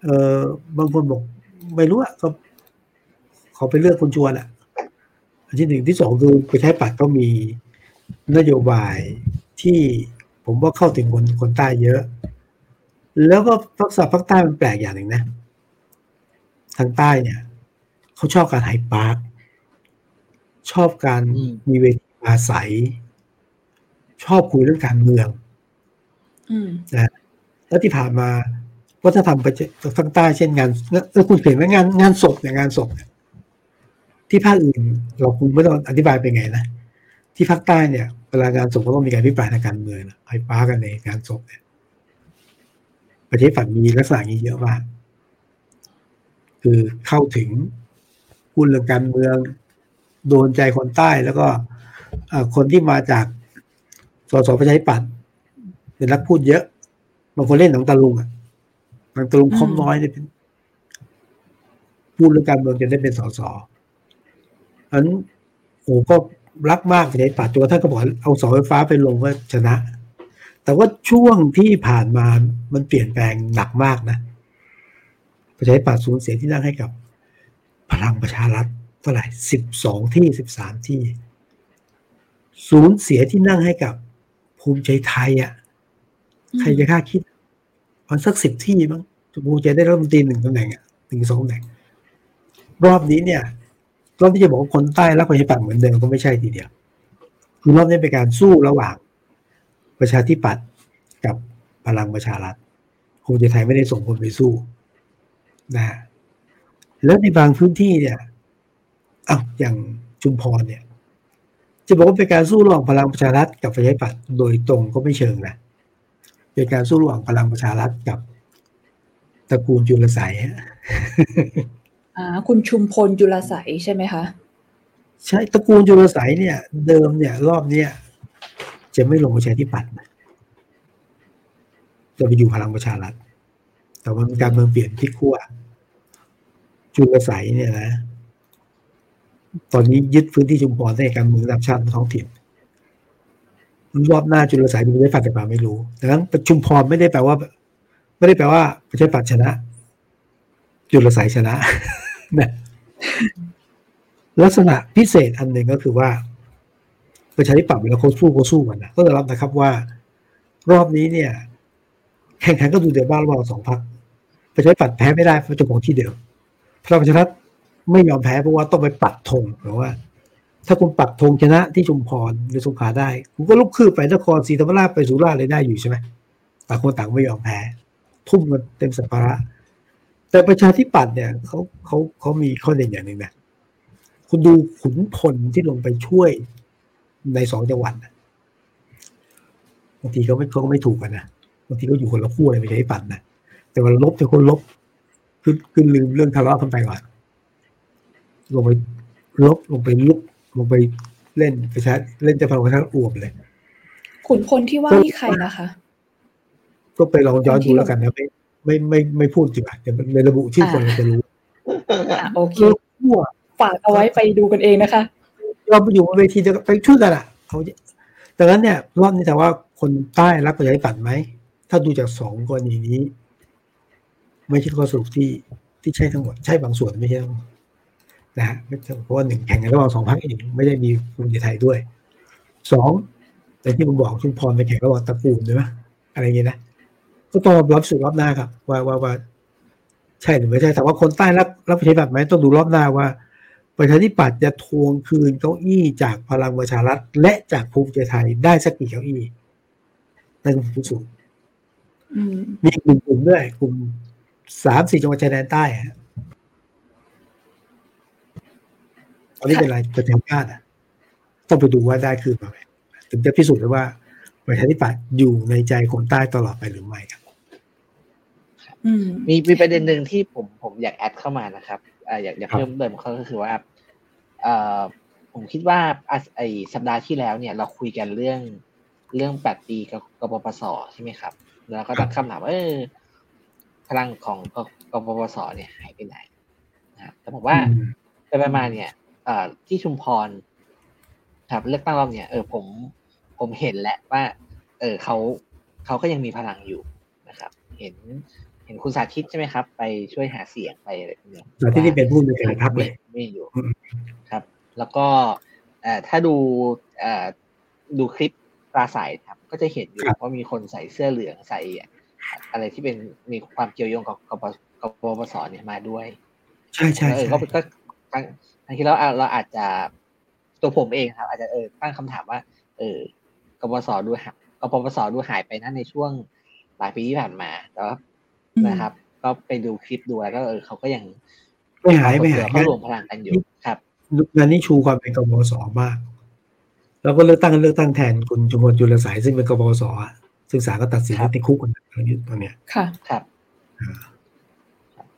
Speaker 3: เออบางคนบอกไม่รู้อะก็เขาไปเลือกคนชวนอะอันที่หนึ่งที่สองคือไปใช้ปัดก็มีนโยบายที่ ผมว่าเข้าถึงคนคนใต้เยอะ แล้วก็ภาษาภาคใต้มันแปลกอย่างหนึ่งนะ ทางใต้เนี่ยเขาชอบการไฮปาร์คชอบการมีเวทีอาศัย ชอบคุยเรื่องการเมืองนะแล้วที่ผ่านมาวัฒนธรรมไปทางใต้เช่นงานแล้วคุณเห็นไหมงานงานศพเนี่ยงานศพที่ภาคอื่น เราคงไม่ต้องอธิบายไปไงนะที่ภาคใต้เนี่ยเว ลางานศพก็ต้องมีการพิพายทางการเมืองไอ้ป้ากันในงานศพเนี่ย ประเทศฝั่งมีลักษณะนี้เยอะมาก คือเข้าถึงพูดเรื่องการเมือง โดนใจคนใต้แล้วก็คนที่มาจากสสประชาธิปัตย์เป็นนักพูดเยอะบางคนเล่นหนังตะลุงอะหนังตะลุงคอมน้อยเนี่ยเป็นพูดเรื่องการเมืองจะได้เป็นสสอันโอ้ก็ รักมากประชาธิปัตย์จนท่านก็บอกเอาเสาไฟฟ้าไปลงว่าชนะ แต่ว่าช่วงที่ผ่านมามันเปลี่ยนแปลงหนักมากนะ ประชาธิปัตย์สูญเสียที่นั่งให้กับ พลังประชารัฐเท่าไหร่สิบสองที่สิบสามที่ สูญเสียที่นั่งให้กับภูมิใจไทยอะใครจะคาดคิดมันสักสิบที่มั้งภูมิใจได้รัฐมนตรีหนึ่งตำแหน่งอะหนึ่งสองตำแหน่ง รอบนี้เนี่ย รอบที่จะบอกว่าคนใต้รักประชาธิปัตย์เหมือนเดิมก็ไม่ใช่ทีเดียว คือรอบนี้เป็นการสู้ระหว่างประชาธิปัตย์กับพลังประชารัฐภูมิใจไทยไม่ได้ส่งคนไปสู้นะแล้วในบางพื้นที่เนี่ยอ้าวอย่างชุมพรเนี่ย จะบอกว่าเป็นการสู้ระหว่างพลังประชารัฐกับประชาธิปัตย์โดยตรงก็ไม่เชิงนะเป็นการสู้ระหว่างพลังประชารัฐกับตระกูลจุลไส
Speaker 1: อ่าคุณชุมพลจุลไสใช่ไหมคะ
Speaker 3: ใช่ตระกูลจุลไสเนี่ย เดิมเนี่ย รอบเนี้ยจะไม่ลงประชาธิปัตย์จะไปอยู่พลังประชารัฐ แต่ว่าการเมืองเปลี่ยนที่ขั้วจุลไสเนี่ยนะ ตอนนี้ยึดพื้นที่ชุมพรในการเมืองระดับชาติท้องถิ่นรอบหน้าจุลสายดูได้ฝันแต่ป่าไม่รู้ดังนั้นชุมพรไม่ได้แปลว่า ไม่ได้แปลว่าประชาธิปัตย์ชนะ จุลสายชนะ ลักษณะพิเศษอันหนึ่งก็คือว่าประชาธิปัตย์เวลาเขาสู้เขาสู้กันนะก็จะรับนะครับว่า รอบนี้เนี่ย แข่งขันก็ดูเดือดบ้านระหว่างสองพรรคประชาธิปัตย์แพ้ไม่ได้เพราะจะของที่เดียวพลังประชารัฐไม่ยอมแพ้เพราะว่าต้องไปปัดธงหรือว่า ถ้าคุณปักธงชนะที่ชุมพรหรือสงขลาได้ คุณก็ลุกขึ้นไปนครศรีธรรมราชไปสุราษฎร์เลยได้อยู่ใช่ไหมต่างคนต่างไม่ยอมแพ้ ทุ่มกันเต็มสัมภาระ แต่ประชาธิปัตย์เนี่ยเขาเขาเขามีข้อเด่นอย่างหนึ่งนะคุณดูขุนพลที่ลงไปช่วยในสองจังหวัดบางทีเขาไม่เขาก็ไม่ถูกกันนะบางทีก็อยู่คนละขั้วเลยประชาธิปัตย์นะแต่ว่าลบแต่คนลบขึ้นขึ้นลืมเรื่องทะเลาะกันไปก่อนลงไปลบลงไปลุกลงไปเล่นประชาเล่นจะพลังประชาอวบเลย
Speaker 1: ขุนพลที่ว่านี่ใครนะคะ
Speaker 3: ก็ไปลองย้อนดูแล้วกันนะไม่ ไม่ไม่ไม่พูดดีกว่าเดี๋ยวในระบุชื่อคนเราจะรู้
Speaker 1: อะโอเค
Speaker 3: คือขั้ว
Speaker 1: ฝากเอาไว้ไปดูกันเองนะคะ
Speaker 3: เราไปอยู่บนเวทีจะไปช่วยกันอะเขาดังนั้นเนี่ยรอบนี้แต่ว่าคนใต้รักประชาธิปัตย์ไหม ถ้าดูจากสองกรณีนี้ ไม่ใช่ข้อสรุปที่ที่ใช่ทั้งหมด ใช่บางส่วนไม่ใช่ทั้งหมดนะฮะไม่ใช่เพราะว่าหนึ่งแข่งกันระหว่างสองพรรคเองไม่ได้มีภูมิใจไทยด้วยสองแต่ที่ผมบอกชุมพรไปแข่งระหว่างตระกูลใช่ไหมอะไรอย่างเงี้ยนะ ก็ต้องรับสู่รอบหน้าครับ ว่าว่าว่า ใช่หรือไม่ใช่ แต่ว่าคนใต้รับรับประชาธิปัตย์ไหมต้องดูรอบหน้าว่าประชาธิปัตย์จะทวงคืนเก้าอี้จากพลังประชารัฐ และจากภูมิใจไทยได้สักกี่เก้าอี้นั่นคือผู้สูง
Speaker 1: อืม
Speaker 3: มีกลุ่มกลุ่มด้วยกลุ่มสามสี่จังหวัดชายแดนใต้อะตอนนี้เป็นอะไรประชาชาติอะ ต้องไปดูว่าได้คืนมาไหมถึงจะพิสูจน์ได้ว่าประชาธิปัตย์อยู่ในใจคนใต้ตลอดไปหรือไม่ครับ
Speaker 1: อื ม
Speaker 2: มีมีประเด็นหนึ่งที่ผมผมอยากแอดเข้ามานะครับอ่าอยากอยาก
Speaker 3: ครับ
Speaker 2: เพิ่มเติมเขาก็คือว่าเอ่อผมคิดว่าอะไอสัปดาห์ที่แล้วเนี่ย เราคุยกันเรื่องเรื่องแปดปีกับกปปสใช่ไหมครับ แล้วก็ตั้งคำถามว่าเออพลังของกกปปสเนี่ยหายไปไหนนะครับแต่ผมว่า
Speaker 3: อืม
Speaker 2: ไปไปมาเนี่ยเอ่อที่ชุมพร ครับ เลือกตั้งรอบเนี่ยเออผมผมเห็นแล้วว่า เออเขาเขาก็ยังมีพลังอยู่นะครับ เห็น เห็นคุณสาธิตใช่ไหมครับ ไปช่วยหาเสียงไปอะไรพวกเนี้ย
Speaker 3: แต่ที่นี่เป็นผู้ในการพักเลย
Speaker 2: ไม่อยู่
Speaker 3: อืม
Speaker 2: ครับ แล้วก็เอ่อถ้าดูเอ่อดูคลิปปราศัยครับ ก็จะเห็นอยู่ว่ามีคนใส่เสื้อเหลืองใส่อะไรที่เป็นมีความเกี่ยวโยงกับกับกับปปสเนี่ยมาด้วย
Speaker 3: ใช่ใช่
Speaker 2: เออ
Speaker 3: ใช่
Speaker 2: ก็ก็บางบางทีแล้วเราอาจจะตัวผมเองครับ อาจจะเออตั้งคำถามว่า เออกปปสดูหายกปปสดูหายไปนะในช่วงหลายปีที่ผ่านมาแต่ว่า
Speaker 1: อืม
Speaker 2: นะครับ ก็ไปดูคลิปดูแล้วก็เออเขาก็ยัง
Speaker 3: ไม่หายไม่หาย
Speaker 2: ก็รวมพลังกันอยู่ครับ
Speaker 3: งานนี้ชูความเป็นกบสมาก แล้วก็เลือกตั้งเลือกตั้งแทนคุณจุมพลจุลสายซึ่งเป็นกบสอะซึ่งศาลก็ตัดสินให้ติดคุกคนตอนนี้ตอนเนี้ย
Speaker 1: ค่ะ
Speaker 2: ครับ
Speaker 3: อ่า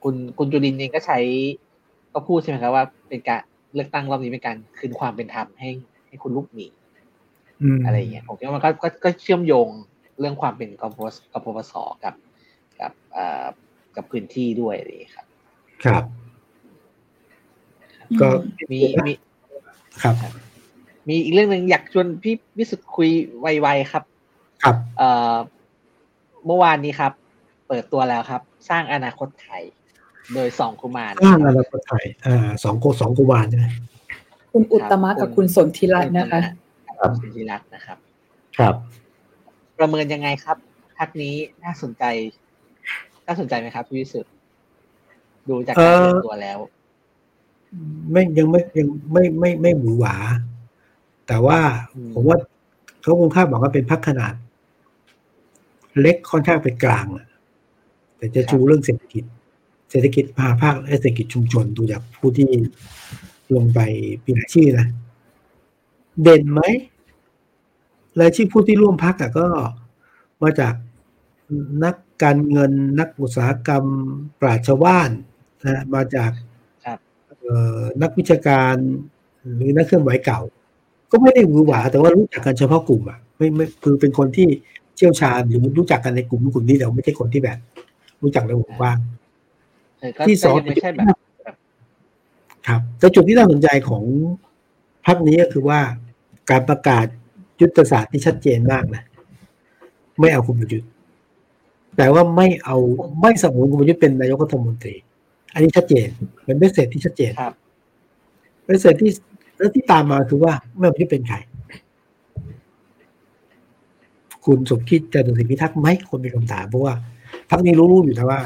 Speaker 2: คุณคุณจุลินทร์เองก็ใช้ก็พูดใช่ไหมครับว่าเป็นการเลือกตั้งรอบนี้เป็นการคืนความเป็นธรรมให้ให้คุณลูกหมี
Speaker 3: ม
Speaker 2: อะไรอย่างเงี้ยผมคิดว่ามันก็ก็ก็เชื่อมโยงเรื่องความเป็นกปปสกปปสกับ กับเอ่อกับพื้นที่ด้วยอะไรอย่างเงี้ยครับ
Speaker 3: ครับ ก็
Speaker 2: มีมี
Speaker 3: ครับ
Speaker 2: มีอีกเรื่องหนึ่งอยากชวนพี่วิสุทธ์คุยไวๆครับ
Speaker 3: ครับ
Speaker 2: เอ่อเมื่อวานนี้ครับ เปิดตัวแล้วครับ สร้างอนาคตไทย โดยสองกุมาร
Speaker 3: สร้างอนาคตไทยอ่าสองโกสองกุมารใช่ไหม
Speaker 1: คุณอุตตมะกับคุณสนธิรัตน์นะคะ
Speaker 2: ครับสุธิรัตน์นะครับ
Speaker 3: ครับ
Speaker 2: ประเมินยังไงครับพักนี้น่าสนใจ น่าสนใจไหมครับพี่วิสุทธ์ดูจากการเปิดตัวแล้ว
Speaker 3: ไม่ยังไม่ยังไม่ไม่ไม่หวือหวา แต่ว่า
Speaker 2: อืม
Speaker 3: ผมว่าเขาคงคาดหวังว่าเป็นพักขนาด เล็กค่อนข้างเป็นกลางอะแต่จะชูเรื่องเศรษฐกิจ เศรษฐกิจพาภาคและเศรษฐกิจชุมชนดูจากผู้ที่ลงไปปีหน้าชื่อนะเด่นไหมรายชื่อผู้ที่ร่วมพักอะก็มาจากนัก การเงินนักอุตสาหกรรมปราชญ์ชาวบ้านนะมาจาก
Speaker 2: ครับ
Speaker 3: เอ่อนักวิชาการหรือนักเคลื่อนไหวเก่า ก็ไม่ได้หวือหวาแต่ว่ารู้จักกันเฉพาะกลุ่มอะไม่ไม่คือเป็นคนที่เชี่ยวชาญหรือรู้จักกันในกลุ่มกลุ่มนี้แต่ไม่ใช่คนที่แบบ รู้จักในวงกว้าง
Speaker 2: เออก็
Speaker 3: ที่สอง
Speaker 2: ก็ยังไม่ใช่แบบ
Speaker 3: ครับแต่จุดที่น่าสนใจของพรรคนี้ก็คือว่าการประกาศยุทธศาสตร์ที่ชัดเจนมากนะ ไม่เอาคุณประยุทธ์ แต่ว่าไม่เอาไม่สนับสนุนคุณประยุทธ์เป็นนายกรัฐมนตรี อันนี้ชัดเจนเป็นเมสเซจที่ชัดเจน
Speaker 2: ครับ
Speaker 3: เมสเซจที่แล้วที่ตามมาคือว่าไม่ว่าจะเป็นใครคุณสมคิดจะดุสิตพิทักษ์ไหมคนมีคำถามเพราะว่าพรรคนี้รู้ๆอยู่แต่ว่า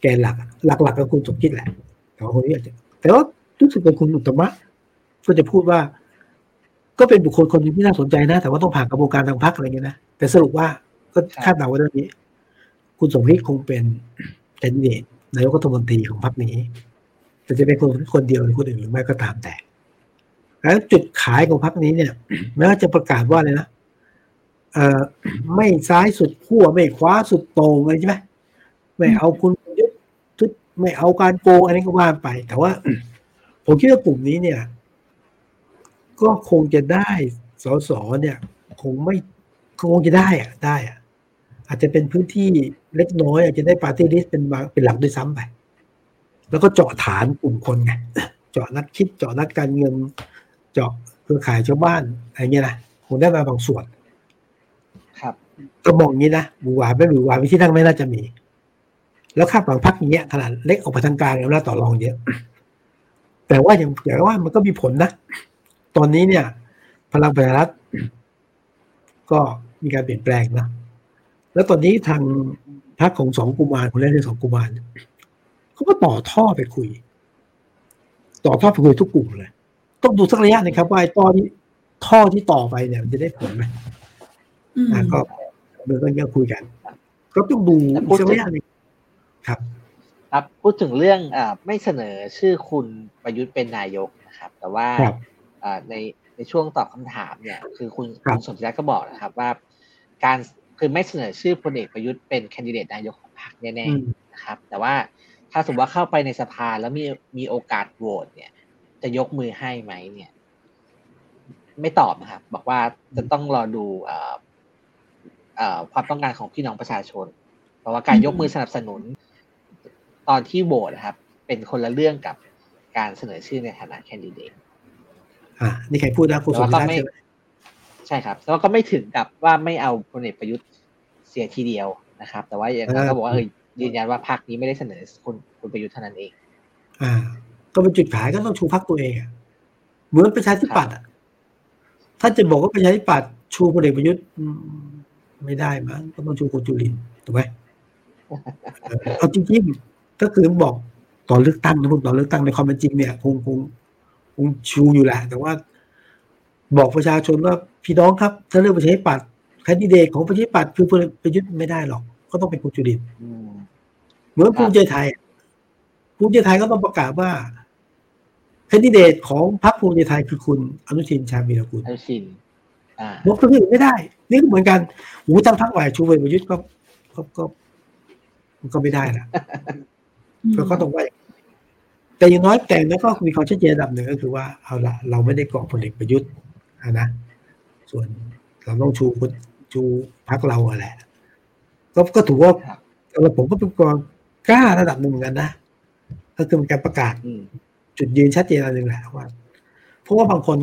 Speaker 3: แกนหลัก หลักๆก็คุณสมคิดแหละแต่ว่าคนนี้อาจจะแต่ว่ารู้สึกเป็นคุณอุตตมะก็จะพูดว่า ก็เป็นบุคคลคนหนึงที่น่าสนใจนะ แต่ว่าต้องผ่านกระบวนการทางพรรคอะไรเงี้ยนะแต่สรุปว่าก็คาดเดาไว้เรื่องนี้ คุณสมคิดคงเป็นแคนดิเดตนายกรัฐมนตรีของพรรคนี้แต่จะเป็นคนคนเดียวหรือคนอื่นหรือไม่ก็ตามแต่แล้วจุดขายของพรรคนี้เนี่ยแม้ว่าจะประกาศว่าเลยนะเอ่อไม่ซ้ายสุดขั้วไม่ขวาสุดโตงอะไรใช่ไหมไม่เอาคุณยึดทุดไม่เอาการโกงอันนี้ก็ว่าไป แต่ว่า ผมคิดว่ากลุ่มนี้เนี่ย ก็คงจะได้สสเนี่ย คงไม่คงจะได้อะได้อะอาจจะเป็นพื้นที่ เล็กน้อยอาจจะได้ปาร์ตี้ลิสต์เป็นบางเป็นหลักด้วยซ้ำไป แล้วก็เจาะฐานกลุ่มคนไงเจาะนักคิดเจาะนักการเงิน เจาะเครือข่ายชาวบ้านอะไรเงี้ยนะคงได้มาบางส่วน
Speaker 2: ครับ
Speaker 3: ก็มองอย่างนี้นะบูหวาไม่บูหวาวิธีนั่งไม่น่าจะมี แล้วคาดหวังพักอย่างเงี้ยขนาดเล็กออกไปทางกลางแล้วต่อรองเยอะแต่ว่าอย่างอย่างว่ามันก็มีผลนะ ตอนนี้เนี่ย พลังประชารัฐก็มีการเปลี่ยนแปลงนะแล้วตอนนี้ทาง พรรคของสองกุมารคนแรกเรียกสองกุมารเนี่ยเขาก็ต่อท่อไปคุย ต่อท่อไปคุยทุกกลุ่มเลยต้องดูสักระยะหนะครับ ว่าไอ้ท่อที่ท่อที่ต่อไปเนี่ยมันจะได้ผลไหม
Speaker 1: อืม
Speaker 3: นะก็เมื่อก็ยังคุยกัน ก็ต้องดู
Speaker 2: แต่พูด
Speaker 3: สัก
Speaker 2: ถึง
Speaker 3: ระยะหนึงครับ
Speaker 2: ครับพูดถึงเรื่องอ่าไม่เสนอชื่อคุณประยุทธ์เป็นนายกนะครับ แต่ว่า
Speaker 3: ครับ
Speaker 2: อ่าในในช่วงตอบคำถามเนี่ย คือคุณ
Speaker 3: ครับ
Speaker 2: คุณสมศิริก็บอกนะครับว่า การ คือไม่เสนอชื่อพลเอกประยุทธ์เป็นแคนดิเดตนายกของพรรคแน่
Speaker 3: อืม
Speaker 2: ๆนะครับ แต่ว่าถ้าสมมติว่าเข้าไปในสภาแล้วมีมีโอกาสโหวตเนี่ย จะยกมือให้ไหมเนี่ย ไม่ตอบนะครับ บอกว่าจะต้องรอดูเอ่อเอ่อความต้องการของพี่น้องประชาชน เพราะว่าการยกมือสนับสนุน ตอนที่โหวตนะครับ เป็นคนละเรื่องกับการเสนอชื่อในฐานะแคนดิเดต
Speaker 3: อ่านี่ใครพูดนะคุณส
Speaker 2: แต่
Speaker 3: ม
Speaker 2: ว่า
Speaker 3: ชา
Speaker 2: ก็
Speaker 3: ติ
Speaker 2: ไม่
Speaker 3: ใช่ไหม
Speaker 2: ใช่ครับแต่ว่าก็ไม่ถึงกับว่าไม่เอาพลเอกประยุทธ์เสียทีเดียวนะครับ แต่ว่าอย่างนั้นก็บอกว่าเออยืนยันว่าพรรคนี้ไม่ได้เสนอคุณคุณประยุทธ์เท่านั้นเอง
Speaker 3: อ่า ก็เป็นจุดขายก็ต้องชูพักตัวเองอะเหมือนประชาธิปัตย์อะถ้าจะบอกว่าประชาธิปัตย์ชูพลเอกประยุทธ์อืมไม่ได้มั้งก็ต้องชูคุณจุลินทร์ถูกไหมเออเอาจริงๆก็คือบอกตอนเลือกตั้งนะพวกตอนเลือกตั้งในความเป็นจริงเนี่ยคงคงคงชูอยู่แหละ แต่ว่า บอกประชาชนว่าพี่น้องครับ ถ้าเลือกประชาธิปัตย์แคนดิเดตของประชาธิปัตย์คือพลเอกประยุทธ์ไม่ได้หรอก ก็ต้องเป็นคุณจุลินทร์
Speaker 2: อืม
Speaker 3: เหมือนภูมิใจไทยอะภูมิใจไทยก็ต้องประกาศว่าแคนดิเดตของพรรคภูมิใจไทยคือคุณอนุทินชาญวีรกุล
Speaker 2: อนุชินอ่า
Speaker 3: บอกคนอื่นไม่ได้ นี่ก็เหมือนกันหูตั้งพรรคใหม่ชูเวรประยุทธ์ก็ก็ก็มันก็ไม่ได้นะก็ก็ต้องว่าอย่างนั้นแต่อย่างน้อยแต่แล้วก็มีความชัดเจนระดับหนึ่งก็คือว่าเอาละเราไม่ได้เกาะพลเอกประยุทธ์อะ นะส่วนเราต้องชูคนชูพรรคเราอะแหละก็ก็ถือว่า
Speaker 2: ครับ
Speaker 3: สำหรับผมก็เป็นความกล้าระดับหนึ่งเหมือนกันนะก็คือเป็นการประกาศ
Speaker 2: อืม
Speaker 3: จุดยืนชัดเจนอันหนึ่งแหละว่าเพราะว่าบางคน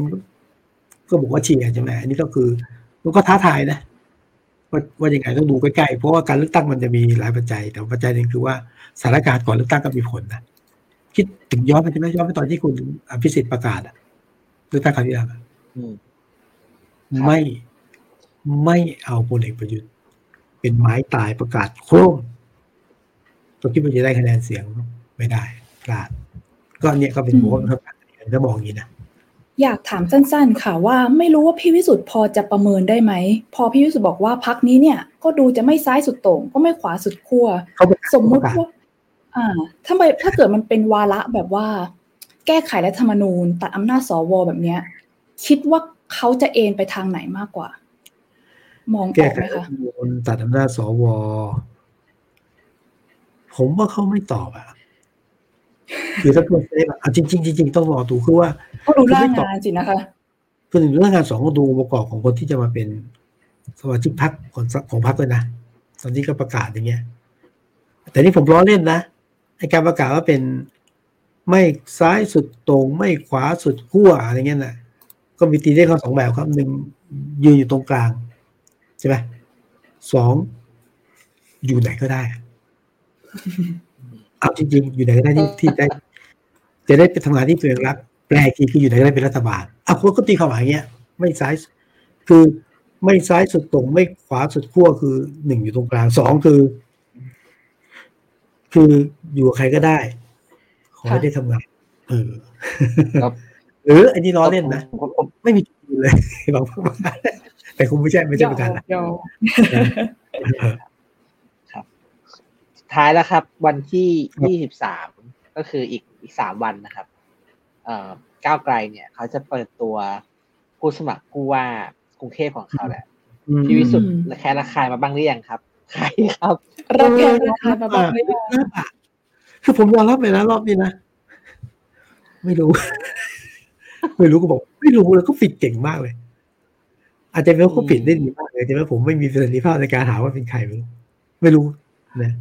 Speaker 3: ก็บอกว่าเชียร์ใช่ไหมอันนี้ก็คือมันก็ท้าทายนะว่าว่ายังไงต้องดูใกล้ๆเพราะว่าการเลือกตั้งมันจะมีหลายปัจจัย แต่ปัจจัยหนึ่งคือว่าสถานการณ์ก่อนเลือกตั้งก็มีผลนะคิดถึงย้อนไปใช่ไหมย้อนไปตอนที่คุณอภิสิทธิ์ประกาศอะเลือกตั้งครั้งที่แล้วอะ
Speaker 2: อืมครับ
Speaker 3: ไม่ไม่เอาพลเอกประยุทธ์ เป็นไม้ตายประกาศโครมตัวคิดว่าจะได้คะแนนเสียงไม่ได้พลาดก็เนี่ยก็เป็นหัวข้อสำคัญถ้ามองอย่างนี้นะ
Speaker 1: อยากถามสั้น ๆ ค่ะว่าไม่รู้ว่าพี่วิสุทธ์พอจะประเมินได้ไหม พอพี่วิสุทธ์บอกว่าพักนี้เนี่ย ก็ดูจะไม่ซ้ายสุดโต่งก็ไม่ขวาสุดขั้ว
Speaker 3: เขาประกาศ
Speaker 1: สมมุติ
Speaker 3: ประกาศ
Speaker 1: ว่าอ่าถ้าไปถ้าเกิดมันเป็นวาระแบบว่า แก้ไขรัฐธรรมนูญ ตัดอำนาจสวแบบเนี้ย คิดว่า เขาจะเอ็นไปทางไหนมากกว่า มองอ
Speaker 3: แก้
Speaker 1: อก
Speaker 3: ไข
Speaker 1: ไหม
Speaker 3: รัฐ
Speaker 1: คะ
Speaker 3: ธรรมนูญตัดอำนาจสวผมว่าเขาไม่ตอบอะคือถ้าตัวเซฟอะอะจริงๆจริงๆต้องรอดูคือว่า
Speaker 1: ก็ดูหน้างานสินะคะ
Speaker 3: คือหนึ่งเรื่องงานสองก็ดูองค์ประกอบของคนที่จะมาเป็นสมาชิกพรรคของของพรรคด้วยนะตอนนี้ก็ประกาศอย่างเงี้ย แต่นี่ผมล้อเล่นนะในการประกาศว่าเป็นไม่ซ้ายสุดตรงไม่ขวาสุดขั้วอะไรเงี้ยนะ ก็มีตีได้ข้อสองแบบครับหนึ่งยืนอยู่ตรงกลาง ใช่ไหมสองอยู่ไหนก็ได้ เอาจริงๆ อยู่ไหนก็ได้ที่ที่ได้ จะได้ไปทำงานที่ตัวเองรัก แปลกทีคืออยู่ไหนก็ได้เป็นรัฐบาลเอะคนก็ตีความหมายอย่างเงี้ย ไม่ซ้ายคือไม่ซ้ายสุดตรง ไม่ขวาสุดขั้วคือหนึ่งอยู่ตรงกลางสองคือ คืออยู่กับใครก็ได้ ขอให้ได้ทำงานเออ
Speaker 2: ครับ
Speaker 3: หรือไอ้นี่ล้อเล่นนะ
Speaker 2: ผมผม
Speaker 3: ไม่มีจุดเลยบอกว่าแต่คงไม่ใช่ไม่ใช่ประธานละ
Speaker 1: ยอม
Speaker 2: ท้ายแล้วครับ วันที่ยี่สิบสามก็คืออีกอีกสามวันนะครับ เอ่อก้าวไกลเนี่ยเขาจะเปิดตัวผู้สมัครผู้ว่ากรุงเทพของเขาแหละ
Speaker 3: อืม
Speaker 2: พี่วิสุทธิ์ระแคะระคายมาบ้างหรือยังครับใครครับ
Speaker 1: รับแขกราคามาบ้างไหม
Speaker 3: น่าปะคือผมยอมรับเลยนะรอบนี้นะ ไม่รู้ ไม่รู้ก็บอก ไม่รู้เลยก็ปิดเก่งมากเลย อาจจะเป็นว่าเขาปิดได้ดีมากเลยแต่ว่าผมไม่มีประสิทธิภาพในการหาว่าเป็นใครไม่รู้ไม่รู้นะ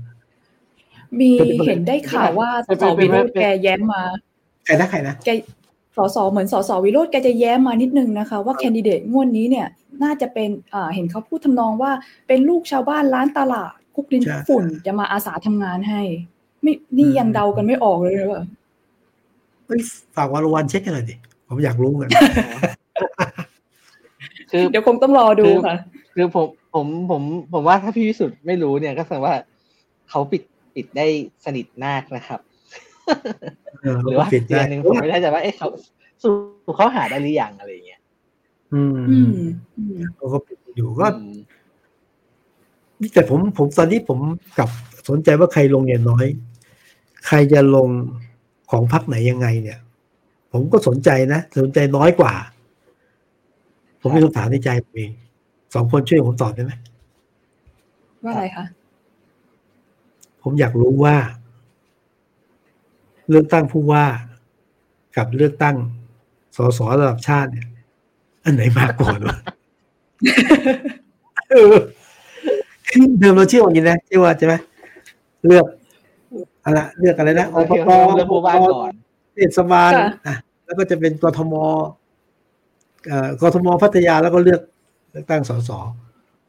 Speaker 1: มีเห็นได้ข่าวว่าสสวิโรจน์แกแย้มมา
Speaker 3: ใครนะใครนะ
Speaker 1: แกสสเหมือนสสวิโรจน์แกจะแย้มมานิดนึงนะคะ ว่าแคนดิเดตงวดนี้เนี่ย น่าจะเป็นอ่าเห็นเขาพูดทำนองว่า เป็นลูกชาวบ้านร้านตลาดคุกดินคุกฝุ่นจะมาอาสาทำงานให้ ไม่นี่ยังเดากันไม่ออกเลยหรือเปล่า
Speaker 3: เฮ้ยฝากวารวันเช็คกันหน่อยดิ ผมอยากรู้เหมือนกัน
Speaker 2: คือ
Speaker 1: เดี๋ยวคงต้องรอดูค่ะ
Speaker 2: คือผมผมผมผมว่าถ้าพี่วิสุทธ์ไม่รู้เนี่ยก็แสดงว่าเขาปิดปิดได้สนิทมากนะครับ
Speaker 3: เออ
Speaker 2: หรือว่า
Speaker 3: ปิด
Speaker 2: อีก
Speaker 3: ได้
Speaker 2: อันหนึ่งผมไม่แน่ใจว่าเอ๊ะเขาสู่เขาหาได้หรือยังอะไรอย่างเงี้ย
Speaker 3: อืม
Speaker 1: อืมอืม
Speaker 3: เขาก็ปิดอยู่ก็
Speaker 2: อืม
Speaker 3: แต่ผมผมตอนนี้ผมกลับสนใจว่าใครลงเนี่ยน้อย ใครจะลงของพักไหนยังไงเนี่ย ผมก็สนใจนะ สนใจน้อยกว่า ผมมีคำถามในใจผมเองสองคนช่วยผมตอบได้ไหม
Speaker 1: ว่าอะไรคะ
Speaker 3: ผมอยากรู้ว่า เลือกตั้งผู้ว่า กับเลือกตั้งสสระดับชาติเนี่ย อันไหนมากกว่าวะเออคือเดิมเราเชื่ออย่างนี้นะเชื่อว่าใช่ไหมเลือกอะไรเลือกอะไรนะ
Speaker 2: โอเค
Speaker 3: ป
Speaker 2: เรื่องผู้ว่าก่อน
Speaker 3: เทศบาลอะแล้วก็จะเป็นกทมเอ่อกทมพัทยาแล้วก็เลือกเลือกตั้งสส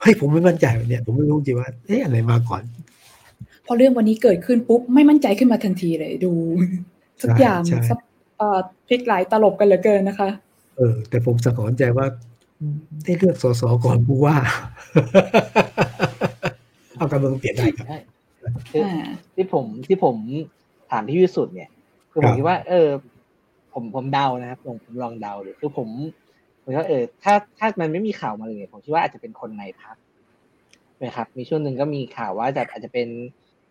Speaker 3: เฮ้ยผมไม่มั่นใจวันเนี่ย ผมไม่รู้จริงว่าเอ๊ะอันไหนมาก่อน
Speaker 1: พอเรื่องวันนี้เกิดขึ้นปุ๊บ ไม่มั่นใจขึ้นมาทันทีเลยดูทุกอย่าง
Speaker 3: ใช่
Speaker 1: ซับเอ่อพลิกหลายตลบกันเหลือเกินนะคะ
Speaker 3: เออ แต่ผมสะกอนใจว่าได้เลือกสสก่อนผู้ว่า เอาการเมืองเปลี่ยนได้ครับ
Speaker 2: ใช่คือ
Speaker 1: อ่า
Speaker 2: ที่ผมที่ผมถามพี่วิสุทธ์เนี่ย คือผ
Speaker 3: ครั
Speaker 2: ม
Speaker 3: บ
Speaker 2: คิดว่า เออ ผมผมเดานะครับผมผมลองเดาดูคือผมผมว่าเออ ถ้าถ้ามันไม่มีข่าวมาเลยเนี่ยผมคิดว่าอาจจะเป็นคนในพักนะครับ มีช่วงหนึ่งก็มีข่าวว่าจะอาจจะเป็น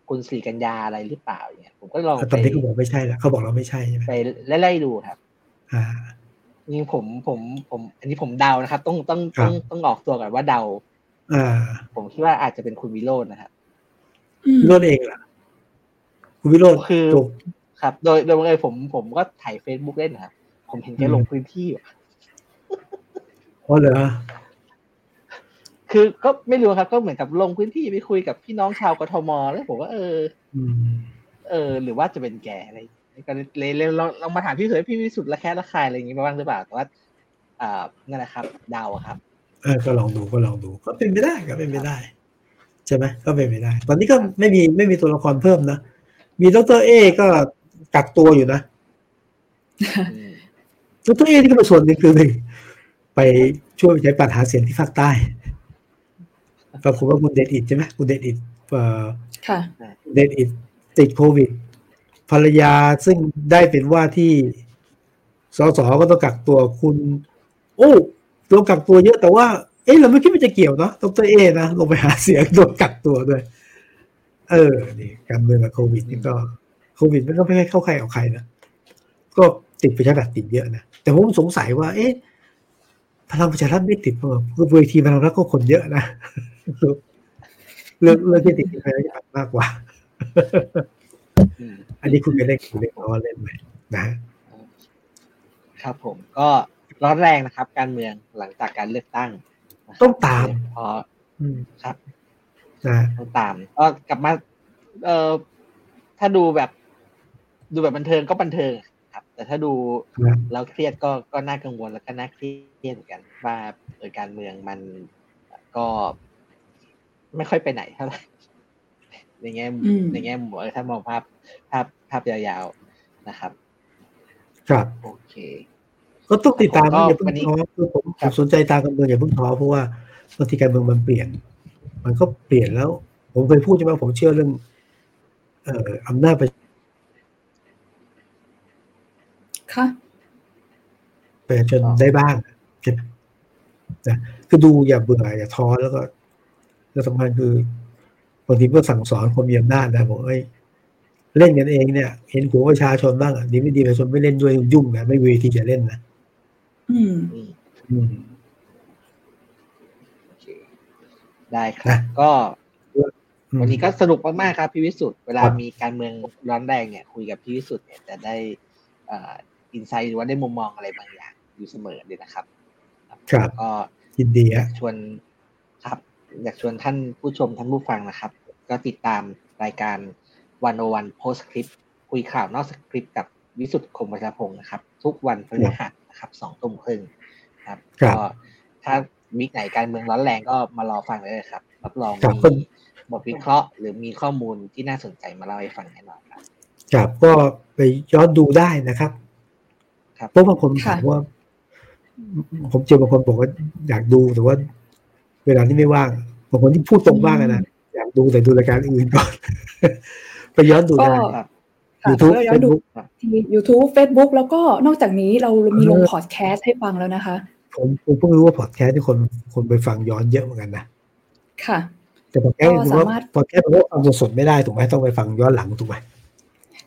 Speaker 2: คุณศรีกัญญาอะไรหรือเปล่าเนี่ยผมก็ลอง
Speaker 3: ต
Speaker 2: ไป
Speaker 3: อนนี้เขาบอกไม่ใช่แล้วเขาบอกเราไม่ใช่ใช่ไหม
Speaker 2: ไปไล่ๆดูครับ
Speaker 3: อ่า
Speaker 2: จริงๆผมผมผม อันนี้ผมเดานะครับ ต้องต้อง
Speaker 3: ครั
Speaker 2: ต้อบงต้องออกตัวก่อนว่าเดา
Speaker 3: อ่า
Speaker 2: ผมคิดว่าอาจจะเป็นคุณวิโรจน์นะครับ
Speaker 1: อืม
Speaker 3: วิโรจน์เองล่ะคุณวิโรจน์
Speaker 2: คือ
Speaker 3: ถูก
Speaker 2: ครับ โดยโดยบังเอิญผมผมก็ถ่ายเฟซบุ๊กเล่นนะครับผมเห็นแก
Speaker 3: อืม
Speaker 2: ลงพื้นที่อยู่
Speaker 3: อ๋อเหรอ
Speaker 2: คือก็ไม่รู้ครับ ก็เหมือนกับลงพื้นที่ไปคุยกับพี่น้องชาวกทมแล้วผมว่าเออ
Speaker 3: อืม
Speaker 2: เออ หรือว่าจะเป็นแกอะไรอย่างเงี้ยก็เลยเลยลองลองมาถามพี่เขยพี่วิสุทธ์ละแค่ละคายอะไรอย่างงี้มาบ้างหรือเปล่าแต่ว่าอ่านั่นแหละครับเดาครับ
Speaker 3: เออก็ลองดูก็ลองดูก็เป็นไปได้ก็เป็นไปได้ใช่ไหมก็เป็นไปได้ ตอนนี้ก็ไม่มีไม่มีตัวละครเพิ่มนะมีดรเอก็ กักตัวอยู่นะ
Speaker 2: อืม
Speaker 3: ดรเอนี่ก็เป็นส่วนหนึ่งคือหนึ่งไปช่วยใช้ปัญหาเสียงที่ภาคใต้ปรากฏว่าคุณเดชอิดใช่ไหมคุณเดชอิดเอ่อ
Speaker 1: ค่ะ
Speaker 3: เดนอิดติดโควิด ภรรยาซึ่งได้เป็นว่าที่สสก็ต้องกักตัวคุณ โอ้ตัวกักตัวเยอะแต่ว่า เอ๊ะเราไม่คิดว่าจะเกี่ยวเนาะดรเอนะลงไปหาเสียงโดนกักตัวด้วย เออนี่การเมืองกับโควิดนี่ก็ โควิดมันก็ไม่ให้เข้าใครออกใครนะ ก็ติดประชาธิปัตย์ติดเยอะนะ แต่ผมสงสัยว่า เอ๊ะพลังประชารัฐไม่ติดเพราะว่าคือเวทีพลังรัฐก็คนเยอะนะเรื่องเรื่องที่ติดประชาธิปัตย์มากกว่า
Speaker 2: อืม
Speaker 3: อันนี้คุณไปเล่นคุณเล่นเอาว่าเล่นไหมนะฮะ
Speaker 2: ครับผมก็ร้อนแรงนะครับ การเมืองหลังจากการเลือกตั้งนะครับ
Speaker 3: ต้องตาม
Speaker 2: เพราะ
Speaker 3: อืม
Speaker 2: ครับ
Speaker 3: นะฮะ
Speaker 2: ต้องตามก็กลับมา เอ่อถ้าดูแบบ ดูแบบบันเทิงก็บันเทิงครับ แต่ถ้าดู
Speaker 3: นะ
Speaker 2: แล้วเครียดก็ก็น่ากังวลแล้วก็น่าเครียดเหมือนกันว่าเออการเมืองมันก็ไม่ค่อยไปไหนเท่าไหร่ในแง่มุม
Speaker 1: อืม
Speaker 2: ในแง่มุมเออถ้ามองภาพภาพภาพยาวๆนะครับ
Speaker 3: ครับ
Speaker 2: โอเค
Speaker 3: ก็ต้องติดตาม
Speaker 2: ผมก็
Speaker 3: อย่าเพิ่ง
Speaker 2: วันนี้
Speaker 3: ท้อคือผม
Speaker 2: ค
Speaker 3: ผ
Speaker 2: รับ
Speaker 3: มสนใจตามการเมืองอย่าเพิ่งท้อเพราะว่าบางทีการเมืองมันเปลี่ยน มันก็เปลี่ยนแล้ว ผมเคยพูดใช่ไหมผมเชื่อเรื่อง เอ่ออำนาจประ
Speaker 1: ค่ะ
Speaker 3: ชาชนได้บ้างจะนะคือดูอย่าเบื่ออย่าท้อแล้วก็แล้วสำคัญคือบางทีก็สั่งสอนคนมีอำนาจนะบอกเอ้ยเล่นกันเองเนี่ย เห็นหัวประชาชนบ้างอะดีไม่ดีประชาชนไม่เล่นด้วยยุ่งนะไม่มีที่จะเล่นนะ
Speaker 1: อืม
Speaker 2: อืม
Speaker 3: อืม
Speaker 2: โอเคได้ครับ ก็วันนี้ก็สนุกมากๆครับพี่วิสุทธ์เวลา
Speaker 3: ครับ
Speaker 2: มีการเมืองร้อนแรงเนี่ย คุยกับพี่วิสุทธ์เนี่ยจะได้ อ่าอินไซต์หรือว่าได้มุมมองอะไรบางอย่างอยู่เสมอเลยนะครับ
Speaker 3: ครับ
Speaker 2: ก็
Speaker 3: ยินดีฮะ
Speaker 2: ชวนครับอยากชวนท่านผู้ชมท่านผู้ฟังนะครับ ก็ติดตามรายการวันโอวันโพสคลิปคุยข่าวนอกสคริปต์กับวิสุทธ์คมประชาพงศ์นะครับ ทุกวันพฤหัสนะครับสองทุ่มครึ่งครับ
Speaker 3: ครับ
Speaker 2: ก็ถ้าวิกไหนการเมืองร้อนแรงก็มารอฟังได้เลยครับ รับรอง
Speaker 3: ครับ
Speaker 2: มีบทวิเคราะห์ หรือมีข้อมูลที่น่าสนใจมาเล่าให้ฟังแน่นอนครับ
Speaker 3: ครับก็ไปย้อนดูได้นะครับ
Speaker 2: ครับ
Speaker 3: เพราะบางคนถา
Speaker 1: ค่ะ
Speaker 3: มว่า ผมเจอบางคนบอกว่าอยากดูแต่ว่า เวลาที่ไม่ว่างบางคนที่พูดตรงบ้างอะนะอยากดูแต่ดูรายการอื่นก่อนไปย้อนดู
Speaker 1: ก็
Speaker 3: ได้
Speaker 2: ครับ
Speaker 1: ค่ะ
Speaker 3: YouTube
Speaker 1: ก็ย้อนดู
Speaker 3: Facebook
Speaker 1: ที่ YouTube Facebook แล้วก็นอกจากนี้เรามีลง
Speaker 3: เออ
Speaker 1: พอดแคสต์ให้ฟังแล้วนะคะ
Speaker 3: ผมผมเพิ่งรู้ว่าพอดแคสต์ที่คนคนไปฟังย้อนเยอะเหมือนกันนะ
Speaker 1: ค่ะ
Speaker 3: แต่พอดแคสต์
Speaker 1: ก็
Speaker 3: ถือว่า
Speaker 1: สามารถ
Speaker 3: พอดแคสต์มันก็ฟังสดๆไม่ได้ถูกไหมต้องไปฟังย้อนหลังถูกไหม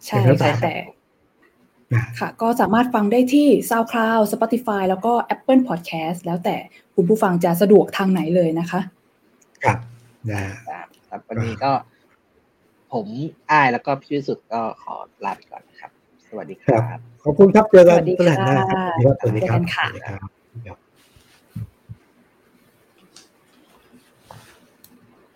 Speaker 1: ใช่
Speaker 3: เดี๋ยว
Speaker 1: ค่ะ
Speaker 3: นะ
Speaker 1: แต่
Speaker 3: นะ
Speaker 1: ค่ะ ก็สามารถฟังได้ที่ SoundCloud Spotify แล้วก็ Apple Podcast แล้วแต่คุณผู้ฟังจะสะดวกทางไหนเลยนะคะ
Speaker 3: ครับนะ
Speaker 2: ครับครับวันนี้ก็ ผมอ้ายแล้วก็พี่วิสุทธ์ก็ขอลาไปก่อนนะครับ สวัสดีครับ
Speaker 3: ขอบคุณครับเจอกัน
Speaker 1: สวัสดี
Speaker 3: พฤหัสหน้าครับ
Speaker 1: ค่ะ
Speaker 3: สวัสดีครับ
Speaker 1: เจอกันค่ะ
Speaker 3: สวัสดีครับ